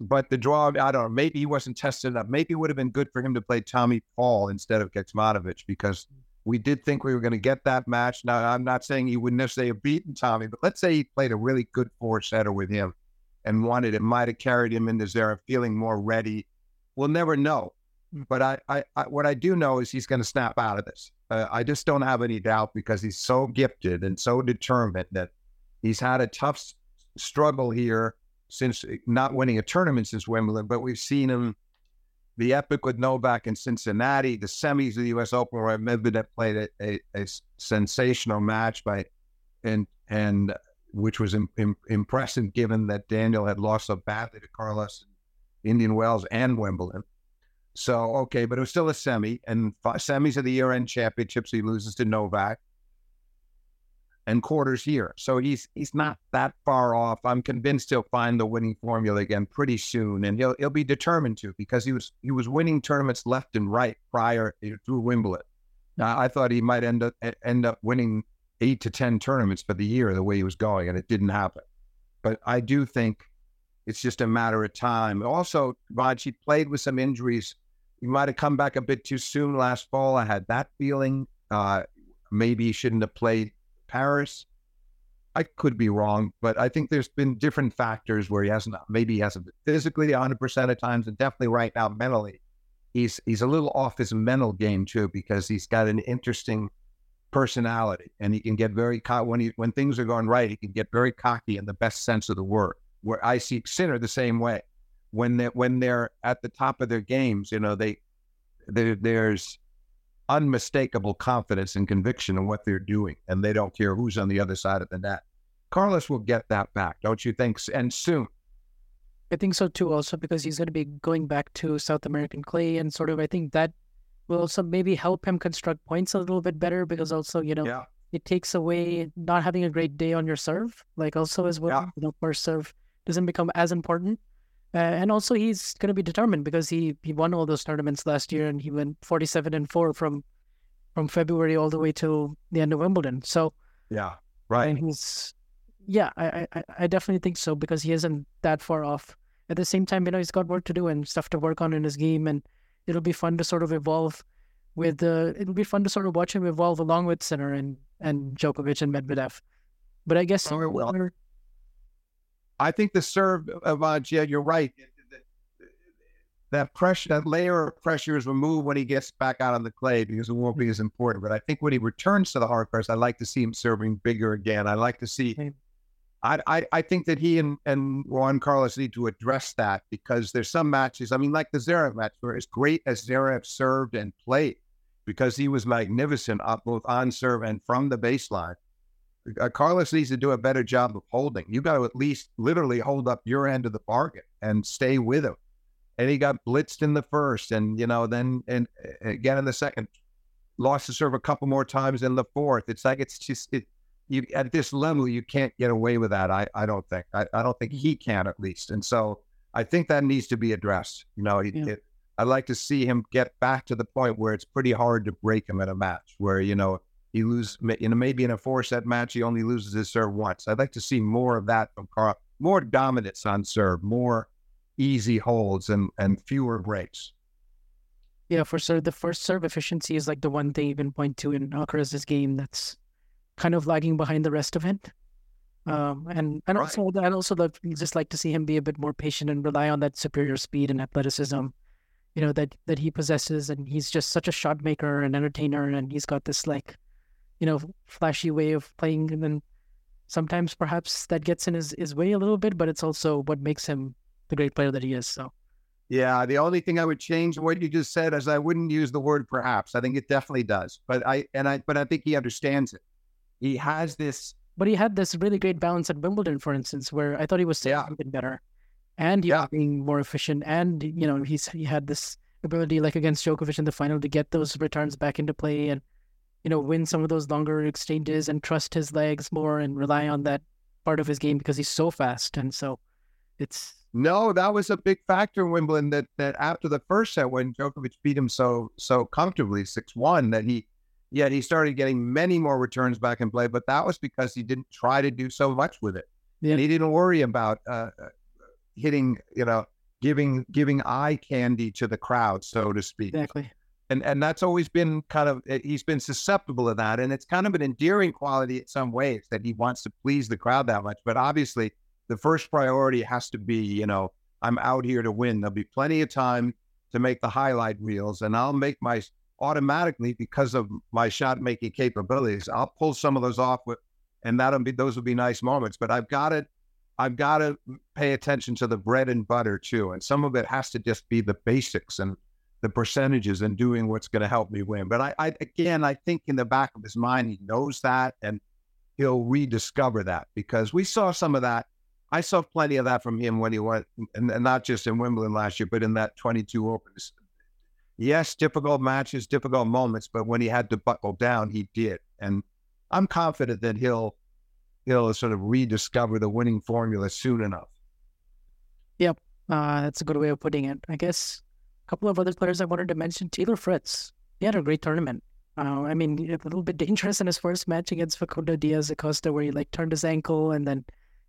but the draw, I don't know, maybe he wasn't tested enough. Maybe it would have been good for him to play Tommy Paul instead of Kecmanovic because we did think we were going to get that match. Now, I'm not saying he would necessarily have beaten Tommy, but let's say he played a really good four setter with him and wanted it, might have carried him into Zverev feeling more ready. We'll never know. But I, I, I what I do know is he's going to snap out of this. Uh, I just don't have any doubt because he's so gifted and so determined that he's had a tough struggle here since not winning a tournament since Wimbledon. But we've seen him the epic with Novak in Cincinnati, the semis of the U.S. Open where Medvedev played a, a, a sensational match by and and which was Im, Im, impressive given that Daniil had lost so badly to Carlos, Indian Wells, and Wimbledon. So okay, but it was still a semi, and semis of the year-end championships. He loses to Novak, and quarters here. So he's he's not that far off. I'm convinced he'll find the winning formula again pretty soon, and he'll he'll be determined to because he was he was winning tournaments left and right prior eh, through Wimbledon. Now I thought he might end up end up winning eight to ten tournaments for the year the way he was going, and it didn't happen. But I do think it's just a matter of time. Also, Vachi played with some injuries. He might have come back a bit too soon last fall. I had that feeling. Uh, maybe he shouldn't have played Paris. I could be wrong, but I think there's been different factors where he hasn't, maybe he hasn't physically 100% of times, and definitely right now mentally, he's he's a little off his mental game too because he's got an interesting personality and he can get very co- when he when things are going right, he can get very cocky in the best sense of the word. Where I see Sinner the same way when they when they're at the top of their games, you know they there's unmistakable confidence and conviction in what they're doing, and they don't care who's on the other side of the net. Carlos will get that back, don't you think? And soon. I think so too, also because he's going to be going back to South American clay, and sort of I think that will also maybe help him construct points a little bit better because also you know yeah. it takes away not having a great day on your serve, like also as well. Yeah. You know, first serve doesn't become as important. Uh, and also, he's going to be determined because he he won all those tournaments last year, and he went forty seven and four from from February all the way to the end of Wimbledon. So yeah, right. And he's yeah, I I, I definitely think so because he isn't that far off. At the same time, you know, he's got work to do and stuff to work on in his game, and it'll be fun to sort of evolve with uh, it'll be fun to sort of watch him evolve along with Sinner and and Djokovic and Medvedev. But I guess oh, well. I think the serve of uh, yeah, you're right. That pressure, that layer of pressure is removed when he gets back out on the clay because it won't be as important. But I think when he returns to the hard courts, I like to see him serving bigger again. I like to see. I, I, I think that he and, and Juan Carlos need to address that because there's some matches. I mean, like the Zverev match, where as great as Zverev served and played, because he was magnificent up both on serve and from the baseline uh, Carlos needs to do a better job of holding. You got to at least literally hold up your end of the bargain and stay with him. And he got blitzed in the first, and you know, then and again in the second, lost to serve a couple more times in the fourth. It's like it's just it. You at this level, you can't get away with that. I I don't think. I, I don't think he can at least. And so I think that needs to be addressed. You know, yeah. it, I'd like to see him get back to the point where it's pretty hard to break him in a match, where you know he lose, you know, maybe in a four set match, he only loses his serve once. I'd like to see more of that from Carl, more dominance on serve, more easy holds and, and fewer breaks. Yeah, for sure. The first serve efficiency is like the one thing you can point to in Alcaraz's game that's kind of lagging behind the rest of it. Um, and and right. also I'd also love, just like to see him be a bit more patient and rely on that superior speed and athleticism, you know, that that he possesses. And he's just such a shot maker and entertainer, and he's got this like you know, flashy way of playing. And then sometimes perhaps that gets in his, his way a little bit, but it's also what makes him the great player that he is. So, yeah, the only thing I would change what you just said is I wouldn't use the word perhaps. I think it definitely does, but I and I but I think he understands it. He has this, but he had this really great balance at Wimbledon, for instance, where I thought he was yeah. better, and he yeah. was being more efficient, and you know he's he had this ability like against Djokovic in the final to get those returns back into play and you know, win some of those longer exchanges and trust his legs more and rely on that part of his game because he's so fast. And so It's no, that was a big factor in Wimbledon. That that after the first set, when Djokovic beat him so so comfortably six one, that he yet he started getting many more returns back in play. But that was because he didn't try to do so much with it, Yeah. and he didn't worry about uh, uh, hitting, you know, giving giving eye candy to the crowd, so to speak. exactly. And and that's always been kind of eh, he's been susceptible to that and it's kind of an endearing quality in some ways that he wants to please the crowd that much but obviously the first priority has to be you know i'm out here to win. There'll be plenty of time to make the highlight reels and i'll make my automatically because of my shot making capabilities i'll pull some of those off with and that'll be those will be nice moments but i've got to i've got to pay attention to the bread and butter too and some of it has to just be the basics and the percentages and doing what's going to help me win. But I, I, again, I think in the back of his mind, he knows that and he'll rediscover that because we saw some of that. I saw plenty of that from him when he went, and, and not just in Wimbledon last year, but in that 22 Opens. Yes, difficult matches, difficult moments, but when he had to buckle down, he did. And I'm confident that he'll he'll sort of rediscover the winning formula soon enough. Yep, uh, that's a good way of putting it. I guess couple of other players I wanted to mention. Taylor Fritz. He had a great tournament. Uh, I mean, a little bit dangerous in his first match against Facundo Diaz Acosta, where he like turned his ankle, and then,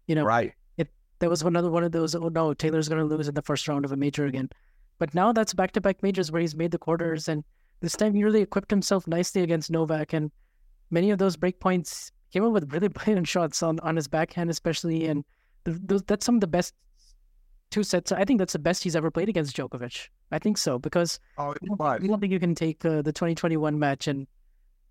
you know, Right. there was another one of those. Oh no, Taylor's going to lose in the first round of a major again. But now that's back-to-back majors where he's made the quarters, and this time he really equipped himself nicely against Novak, and many of those break points came up with really (laughs) brilliant shots on on his backhand, especially, and th- those, that's some of the best two sets. I think that's the best he's ever played against Djokovic. I think so because Oh, I don't, think you can take uh, the 2021 match and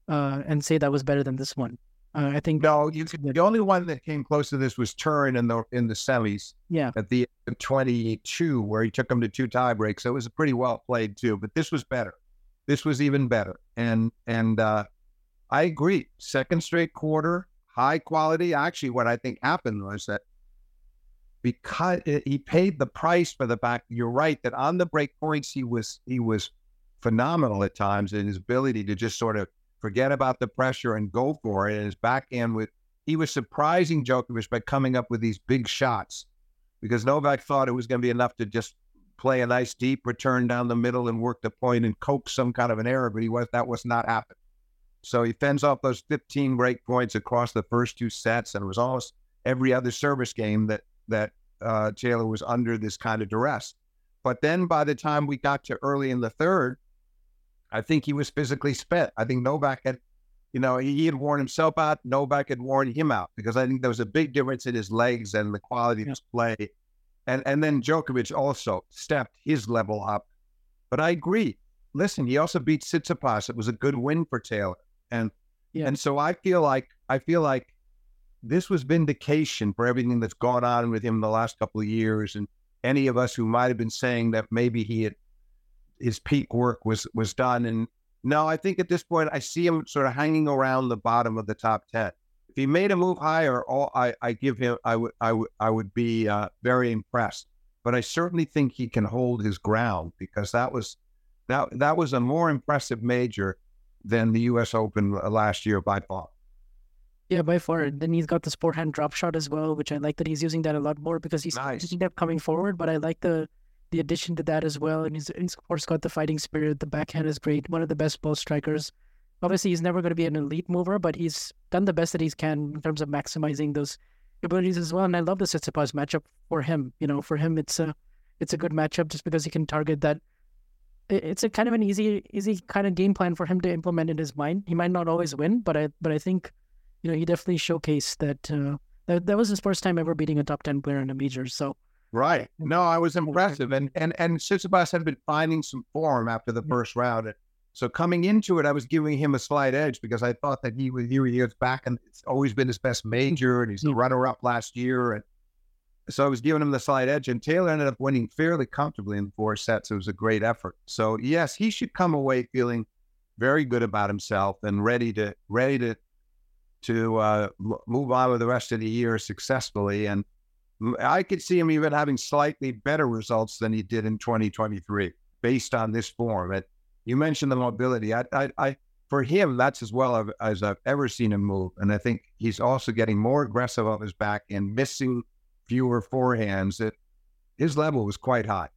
uh, and say that was better than this one. Uh, I think No, you could, the only one that came close to this was Turin in the in the semis yeah, at the end of 22, where he took him to two tie breaks. So it was a pretty well played too. But this was better. This was even better. And and uh, I agree. Second straight quarter, high quality. Actually, what I think happened was that because eh, he paid the price for the back. You're right that on the break points he was he was phenomenal at times in his ability to just sort of forget about the pressure and go for it. And his backhand with he was surprising Djokovic by coming up with these big shots because Novak thought it was going to be enough to just play a nice deep return down the middle and work the point and coax some kind of an error, but he was that was not happening. So he fends off those 15 break points across the first two sets, and it was almost every other service game that that uh, Taylor was under this kind of duress. But then by the time we got to early in the third, I think he was physically spent. I think Novak had, you know, he, he had worn himself out. Novak had worn him out because I think there was a big difference in his legs and the quality of his play. And and then Djokovic also stepped his level up. But I agree. Listen, he also beat Tsitsipas. It was a good win for Taylor. And Yeah. and so I feel like I feel like this was vindication for everything that's gone on with him the last couple of years and any of us who might have been saying that maybe he had his peak work was was done. And no i think at this point i see him sort of hanging around the bottom of the top 10 if he made a move higher all i i give him i would i would i would be uh, very impressed. But i certainly think he can hold his ground because that was that that was a more impressive major than the us open last year by far Yeah, by far. And then he's got the sport hand drop shot as well, which I like that he's using that a lot more because he's Nice. he's kept coming forward. But I like the the addition to that as well. And he's, he's of course got the fighting spirit. The backhand is great. One of the best ball strikers. Obviously, he's never going to be an elite mover, but he's done the best that he can in terms of maximizing those abilities as well. And I love the Tsitsipas matchup for him. You know, for him, it's a it's a good matchup just because he can target that. It's a kind of an easy easy kind of game plan for him to implement in his mind. He might not always win, but I but I think you know, he definitely showcased that, uh, that that was his first time ever beating a top 10 player in a major. So, Right. No, I was impressive, and and and Tsitsipas had been finding some form after the first round. And so coming into it, I was giving him a slight edge because I thought that he was here. He was back, and it's always been his best major, and he's the runner-up last year, and so I was giving him the slight edge. And Taylor ended up winning fairly comfortably in four sets. It was a great effort. So yes, he should come away feeling very good about himself and ready to ready to to uh, move on with the rest of the year successfully. And I could see him even having slightly better results than he did in 2023 based on this form. And you mentioned the mobility. I, I, I for him, that's as well as- I've ever seen him move. And I think he's also getting more aggressive on his back and missing fewer forehands. That his level was quite high.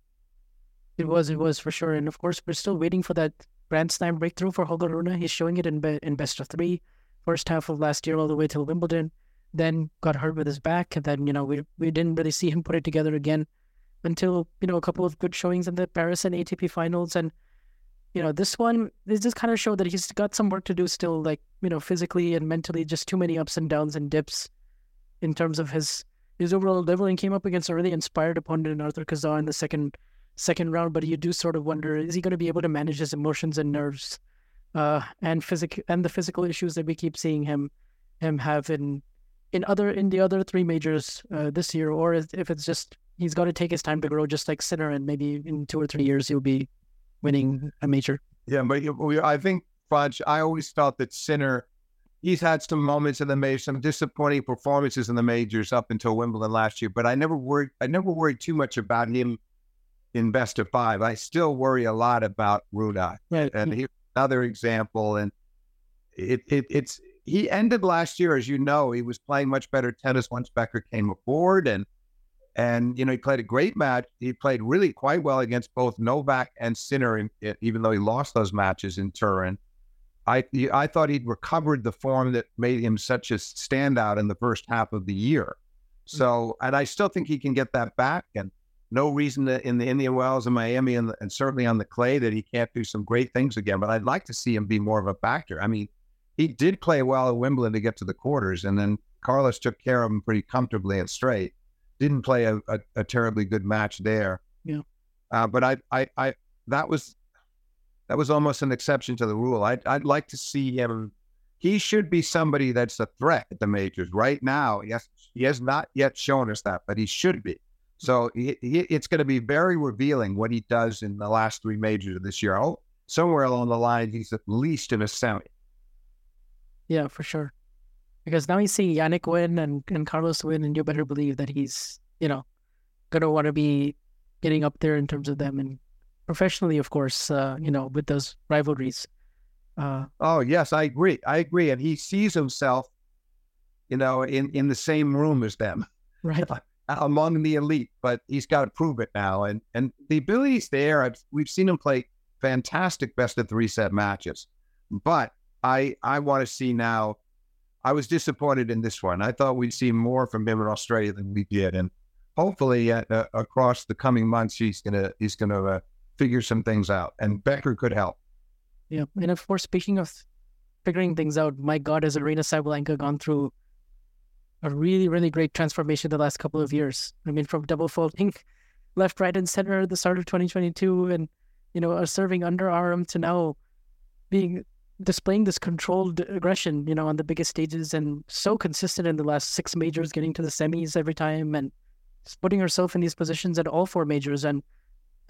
It was, it was for sure. And of course, we're still waiting for that Grand Slam breakthrough for Holger Rune. He's showing it in be- in best of three, first half of last year all the way till Wimbledon. Then got hurt with his back, and then you know we we didn't really see him put it together again until you know a couple of good showings in the Paris and ATP finals, and you know this one this just kind of showed that he's got some work to do still, like you know physically and mentally, just too many ups and downs and dips in terms of his his overall level, and came up against a really inspired opponent in Arthur Cazaux in the second second round. But you do sort of wonder, is he going to be able to manage his emotions and nerves, uh, and physic and the physical issues that we keep seeing him him have in in other in the other three majors uh, this year, or if it's just he's got to take his time to grow, just like Sinner, and maybe in two or three years he'll be winning a major. Yeah, but I think Vansh, I always felt that Sinner, he's had some moments in the major, some disappointing performances in the majors up until Wimbledon last year. But I never worried, I never worried too much about him in best of five. I still worry a lot about Rune, right. and here's another example. And it, it it's he ended last year, as you know, he was playing much better tennis once Becker came aboard, and and you know he played a great match. He played really quite well against both Novak and Sinner, in, even though he lost those matches in Turin. I I thought he'd recovered the form that made him such a standout in the first half of the year. Mm. So, and I still think he can get that back. And no reason that in the Indian Wells and Miami and, and certainly on the clay that he can't do some great things again. But I'd like to see him be more of a factor. I mean, he did play well at Wimbledon to get to the quarters, and then Carlos took care of him pretty comfortably and straight. Didn't play a, a, a terribly good match there. Yeah. Uh, but I, I, I, that was that was almost an exception to the rule. I'd, I'd like to see him. He should be somebody that's a threat at the majors right now. He he has not yet shown us that, but he should be. So he, he, it's going to be very revealing what he does in the last three majors of this year. Oh, somewhere along the line, he's at least in a semi. Yeah, for sure. Because now you see Jannik win and, and Carlos win, and you better believe that he's, you know, gonna want to be getting up there in terms of them and professionally, of course, uh, you know, with those rivalries. Uh, oh yes, I agree. I agree, and he sees himself, you know, in in the same room as them, right, (laughs) among the elite. But he's got to prove it now, and and the ability's there. I've, we've seen him play fantastic best of three set matches, but I I want to see now. I was disappointed in this one. I thought we'd see more from him in Australia than we did, and hopefully, uh, uh, across the coming months, he's gonna he's gonna uh, figure some things out, and Becker could help. Yeah, and of course, speaking of figuring things out, my God, has Aryna Sabalenka gone through a really, really great transformation the last couple of mm-hmm. years. I mean, from double faulting (laughs) left, right, and center at the start of 2022, and you know, a serving underarm to now being displaying this controlled aggression, you know, on the biggest stages and so consistent in the last six majors, getting to the semis every time and putting herself in these positions at all four majors. And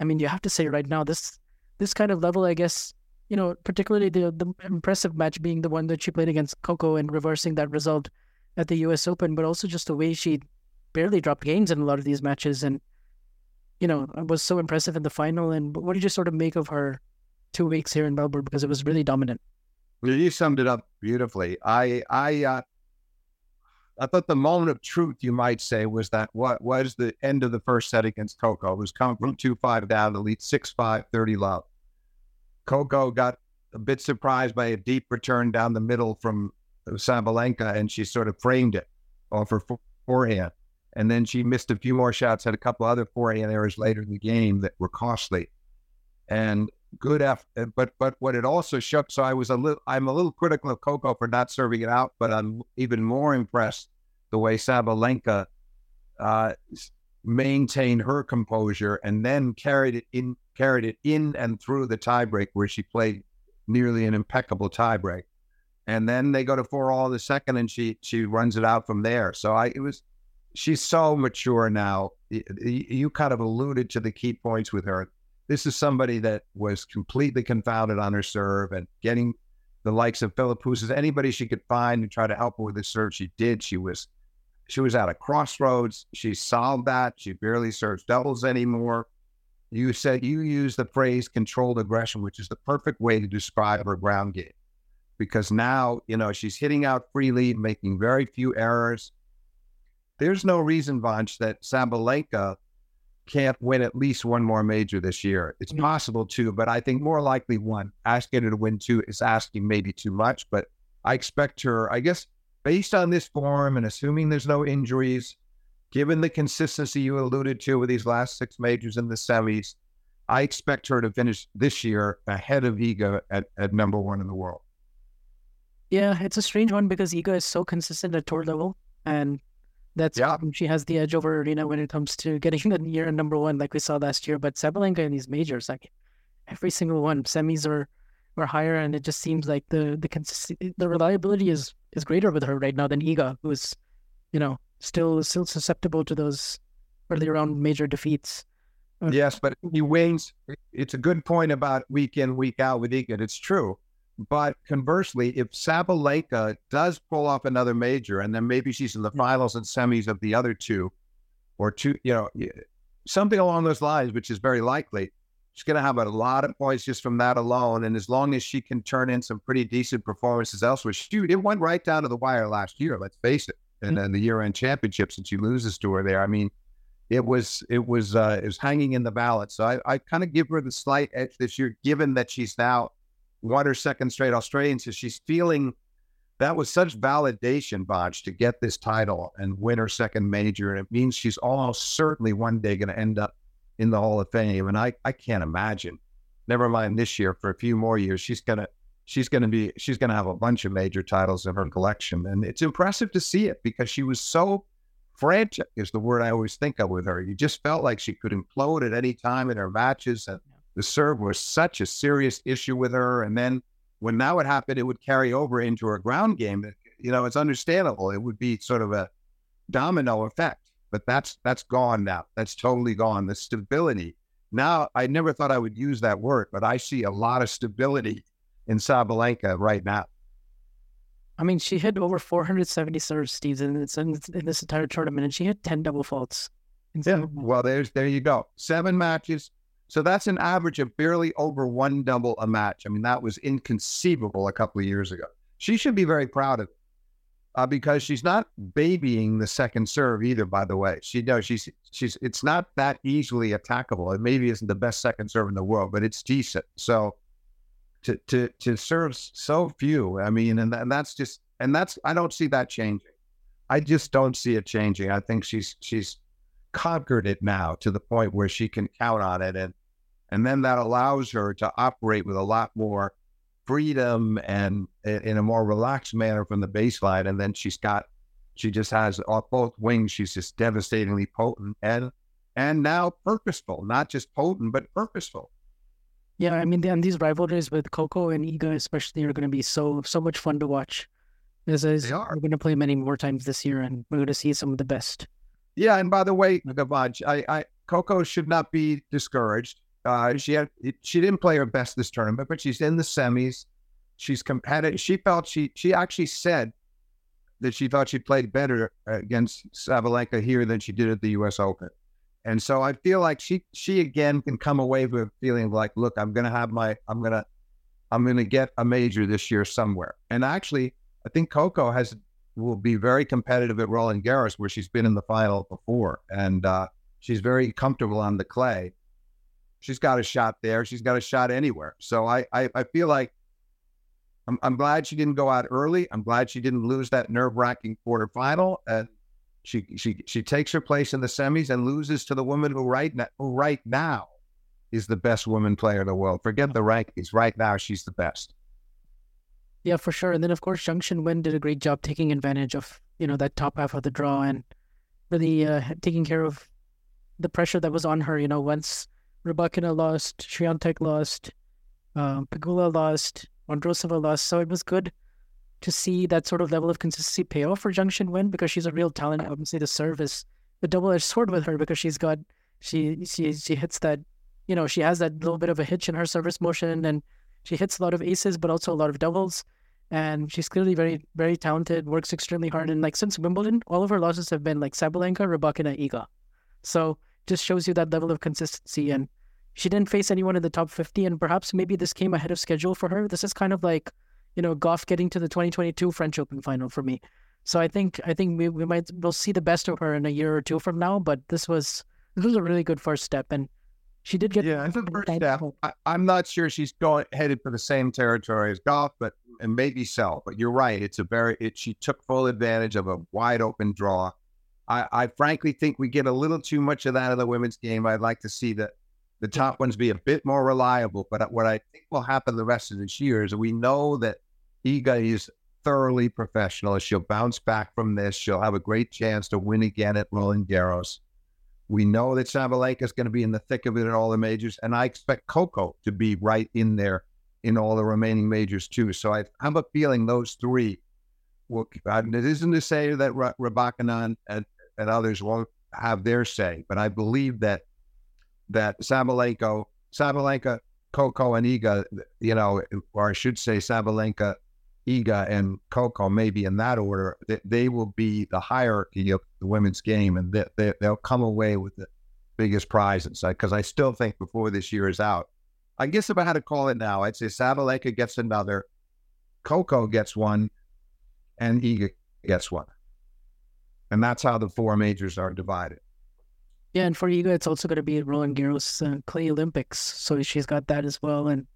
I mean, you have to say right now, this this kind of level, I guess, you know, particularly the the impressive match being the one that she played against Coco and reversing that result at the U.S. Open, but also just the way she barely dropped games in a lot of these matches, and you know, was so impressive in the final. And what did you sort of make of her two weeks here in Melbourne because it was really dominant? You summed it up beautifully. I I uh, I thought the moment of truth, you might say, was that what was the end of the first set against Coco. Was coming from 2 5 down to lead 6 5, 30 love. Coco got a bit surprised by a deep return down the middle from Sabalenka, and she sort of framed it off her forehand. And then she missed a few more shots, had a couple other forehand errors later in the game that were costly. And good effort. But but what it also showed. So I was a little. I'm a little critical of Coco for not serving it out, but I'm even more impressed the way Sabalenka uh, maintained her composure and then carried it in, carried it in and through the tiebreak where she played nearly an impeccable tiebreak. And then they go to four all the second, and she she runs it out from there. So I it was she's so mature now. You kind of alluded to the key points with her this is somebody that was completely confounded on her serve and getting the likes of Philippoussis, anybody she could find and try to help her with the serve. She did. She was she was at a crossroads. She solved that. She barely serves doubles anymore. You said you used the phrase controlled aggression, which is the perfect way to describe her ground game. Because now, you know, she's hitting out freely, making very few errors. There's no reason, Vansh, that Sabalenka can't win at least one more major this year. It's mm-hmm. possible too, but I think more likely one. Asking her to win two is asking maybe too much, but I expect her, I guess, based on this form and assuming there's no injuries, given the consistency you alluded to with these last six majors in the semis, I expect her to finish this year ahead of Iga at, at number one in the world. Yeah, it's a strange one because Iga is so consistent at tour level, and that's Yeah. she has the edge over Aryna when it comes to getting (laughs) the year number one, like we saw last year. But Sabalenka in these majors, like every single one, semis are are higher, and it just seems like the the consist- the reliability is is greater with her right now than Iga, who's you know still still susceptible to those early round major defeats. Yes, but he wins. It's a good point about week in, week out with Iga. It's true. But conversely, if Sabalenka does pull off another major and then maybe she's in the finals and semis of the other two or two, you know, something along those lines, which is very likely, she's going to have a lot of points just from that alone. And as long as she can turn in some pretty decent performances elsewhere, shoot, it went right down to the wire last year, let's face it. And then the year end championships, and she loses to her there. I mean, it was it was uh, it was hanging in the balance. So I, I kind of give her the slight edge this year, given that she's now won her second straight Australian. So she's feeling that was such validation, Vansh, to get this title and win her second major. And it means she's almost certainly one day going to end up in the Hall of Fame. And I, I can't imagine, never mind this year, for a few more years, she's going to. She's to be. She's to have a bunch of major titles in her collection, and it's impressive to see it because she was so frantic is the word I always think of with her. You just felt like she could implode at any time in her matches. And the serve was such a serious issue with her. And then when that would happen, it would carry over into her ground game. You know, it's understandable. It would be sort of a domino effect, but that's that's gone now. That's totally gone. The stability. Now, I never thought I would use that word, but I see a lot of stability in Sabalenka right now. I mean, she hit over 470 serves, Steve, in this, in this entire tournament, and she hit 10 double faults. Yeah. Well, there's there you go. Seven matches. So that's an average of barely over one double a match. I mean, that was inconceivable a couple of years ago. She should be very proud of it. Uh, because she's not babying the second serve either, by the way. She knows she's she's it's not that easily attackable. It maybe isn't the best second serve in the world, but it's decent. So to to to serve so few, I mean, and, and that's just and that's I don't see that changing. I just don't see it changing. I think she's she's conquered it now to the point where she can count on it and and then that allows her to operate with a lot more freedom and in a more relaxed manner from the baseline and then she's got she just has off both wings she's just devastatingly potent and and now purposeful not just potent but purposeful Yeah, I mean, and these rivalries with Coco and Iga, especially, are going to be so so much fun to watch. As, as They are. We're going to play many more times this year, and we're going to see some of the best. Yeah, and by the way, Gavaj, I, I Coco should not be discouraged. Uh, she had she didn't play her best this tournament, but she's in the semis. She's competitive. She felt she she actually said that she thought she played better against Sabalenka here than she did at the U.S. Open. And so I feel like she she again can come away with a feeling like, look, I'm gonna have my I'm gonna I'm gonna get a major this year somewhere. And actually, I think Coco has will be very competitive at Roland Garros, where she's been in the final before, and uh, she's very comfortable on the clay. She's got a shot there. She's got a shot anywhere. So I I, I feel like I'm, I'm glad she didn't go out early. I'm glad she didn't lose that nerve wracking quarterfinal. And she she she takes her place in the semis and loses to the woman who right now, who right now is the best woman player in the world. Forget the rankings. Right now, she's the best. Yeah, for sure. And then, of course, Zheng Qinwen did a great job taking advantage of you know that top half of the draw and really uh, taking care of the pressure that was on her. You know, once Rybakina lost, Swiatek lost, um, Pegula lost, Vondrosova lost, so it was good to see that sort of level of consistency pay off for Zheng Qinwen because she's a real talent. Obviously, the service, a double-edged sword with her because she's got she she she hits that you know she has that little bit of a hitch in her service motion and she hits a lot of aces but also a lot of doubles. And she's clearly very very talented works extremely hard. And like since wimbledon all of her losses have been like sabalenka Rybakina, iga. So just shows you that level of consistency. And she didn't face anyone in the top 50 and perhaps maybe this came ahead of schedule for her. This is kind of like you know Gauff getting to the 2022 french open final for me. So i think i think we, we might we'll see the best of her in a year or two from now. But this was this was a really good first step, and she did get yeah. It's the first step. I, I'm not sure she's going headed for the same territory as Gauff, but and maybe so. But you're right. It's a very. It, she took full advantage of a wide open draw. I, I frankly think we get a little too much of that in the women's game. I'd like to see the the top ones be a bit more reliable. But what I think will happen the rest of this year is we know that Iga is thoroughly professional. She'll bounce back from this. She'll have a great chance to win again at Roland Garros. We know that Sabalenka is going to be in the thick of it at all the majors, and I expect Coco to be right in there in all the remaining majors too. So I have a feeling those three will. it isn't to say that Rybakina and, and others won't have their say, but I believe that that Sabalenka, Sabalenka, Coco, and Iga, you know, or I should say Sabalenka, Iga, and Coco, maybe in that order, they, they will be the hierarchy of the women's game, and they, they, they'll come away with the biggest prizes. Because I still think before this year is out, I guess if I had to call it now, I'd say Sabalenka gets another, Coco gets one, and Iga gets one. And that's how the four majors are divided. Yeah, and for Iga, it's also going to be Roland Garros uh, Clay Olympics, so she's got that as well. And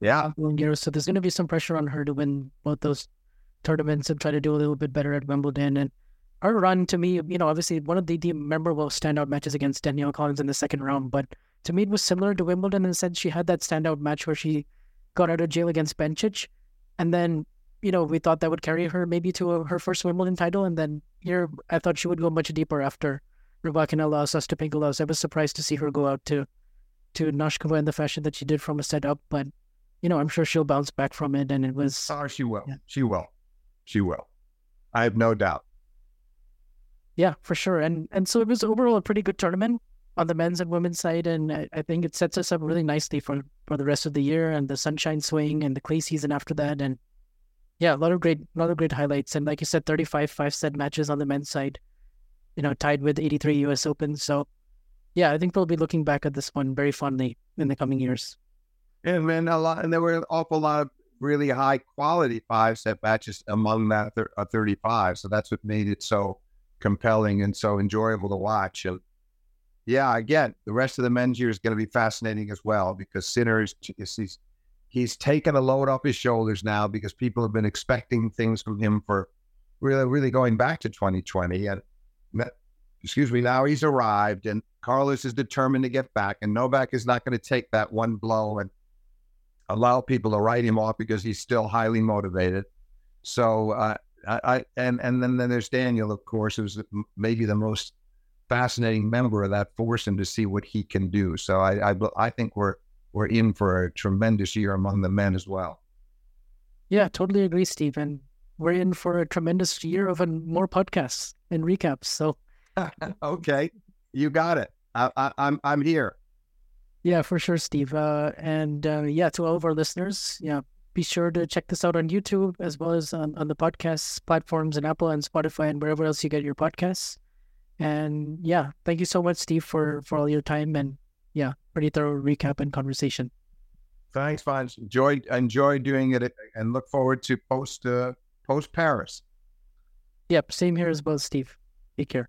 yeah, so there's going to be some pressure on her to win both those tournaments and try to do a little bit better at Wimbledon. And her run, to me, you know, obviously one of the, the memorable standout matches against Danielle Collins in the second round, but to me, it was similar to Wimbledon in the sense she had that standout match where she got out of jail against Bencic, and then you know we thought that would carry her maybe to a, her first Wimbledon title, and then here I thought she would go much deeper after Rybakina lost, Ostapenko lost. I was surprised to see her go out to to Noskova in the fashion that she did from a setup, but you know, I'm sure she'll bounce back from it. And it was Oh, she will. Yeah. She will. She will. I have no doubt. Yeah, for sure. And and so it was overall a pretty good tournament on the men's and women's side, and I, I think it sets us up really nicely for for the rest of the year and the sunshine swing and the clay season after that. And yeah, a lot of great, a lot of great highlights. And like you said, 35 five set matches on the men's side you know, tied with 83 US Open. So, yeah, I think we'll be looking back at this one very fondly in the coming years. And then a lot, and there were an awful lot of really high quality five set matches among that th- uh, 35. So that's what made it so compelling and so enjoyable to watch. And yeah, again, the rest of the men's year is going to be fascinating as well because Sinner's he's he's taken a load off his shoulders now because people have been expecting things from him for really, really going back to 2020. And excuse me, now he's arrived and Carlos is determined to get back. And Novak is not going to take that one blow and allow people to write him off because he's still highly motivated. So, uh, I, I, and and then, then there's Daniil, of course, who's maybe the most fascinating member of that force, and to see what he can do. So I, I I think we're we're in for a tremendous year among the men as well. Yeah, totally agree, Stephen. We're in for a tremendous year of more podcasts and recaps. So, (laughs) okay, you got it. I, I, I'm I'm here. Yeah, for sure, Steve. Uh, and uh, yeah, to all of our listeners, yeah, be sure to check this out on YouTube as well as on, on the podcast platforms and Apple and Spotify and wherever else you get your podcasts. And yeah, thank you so much, Steve, for for all your time and yeah, pretty thorough recap and conversation. Thanks, Vansh. Enjoy enjoy doing it and look forward to post uh, post Paris. Yep, same here as well, Steve. Take care.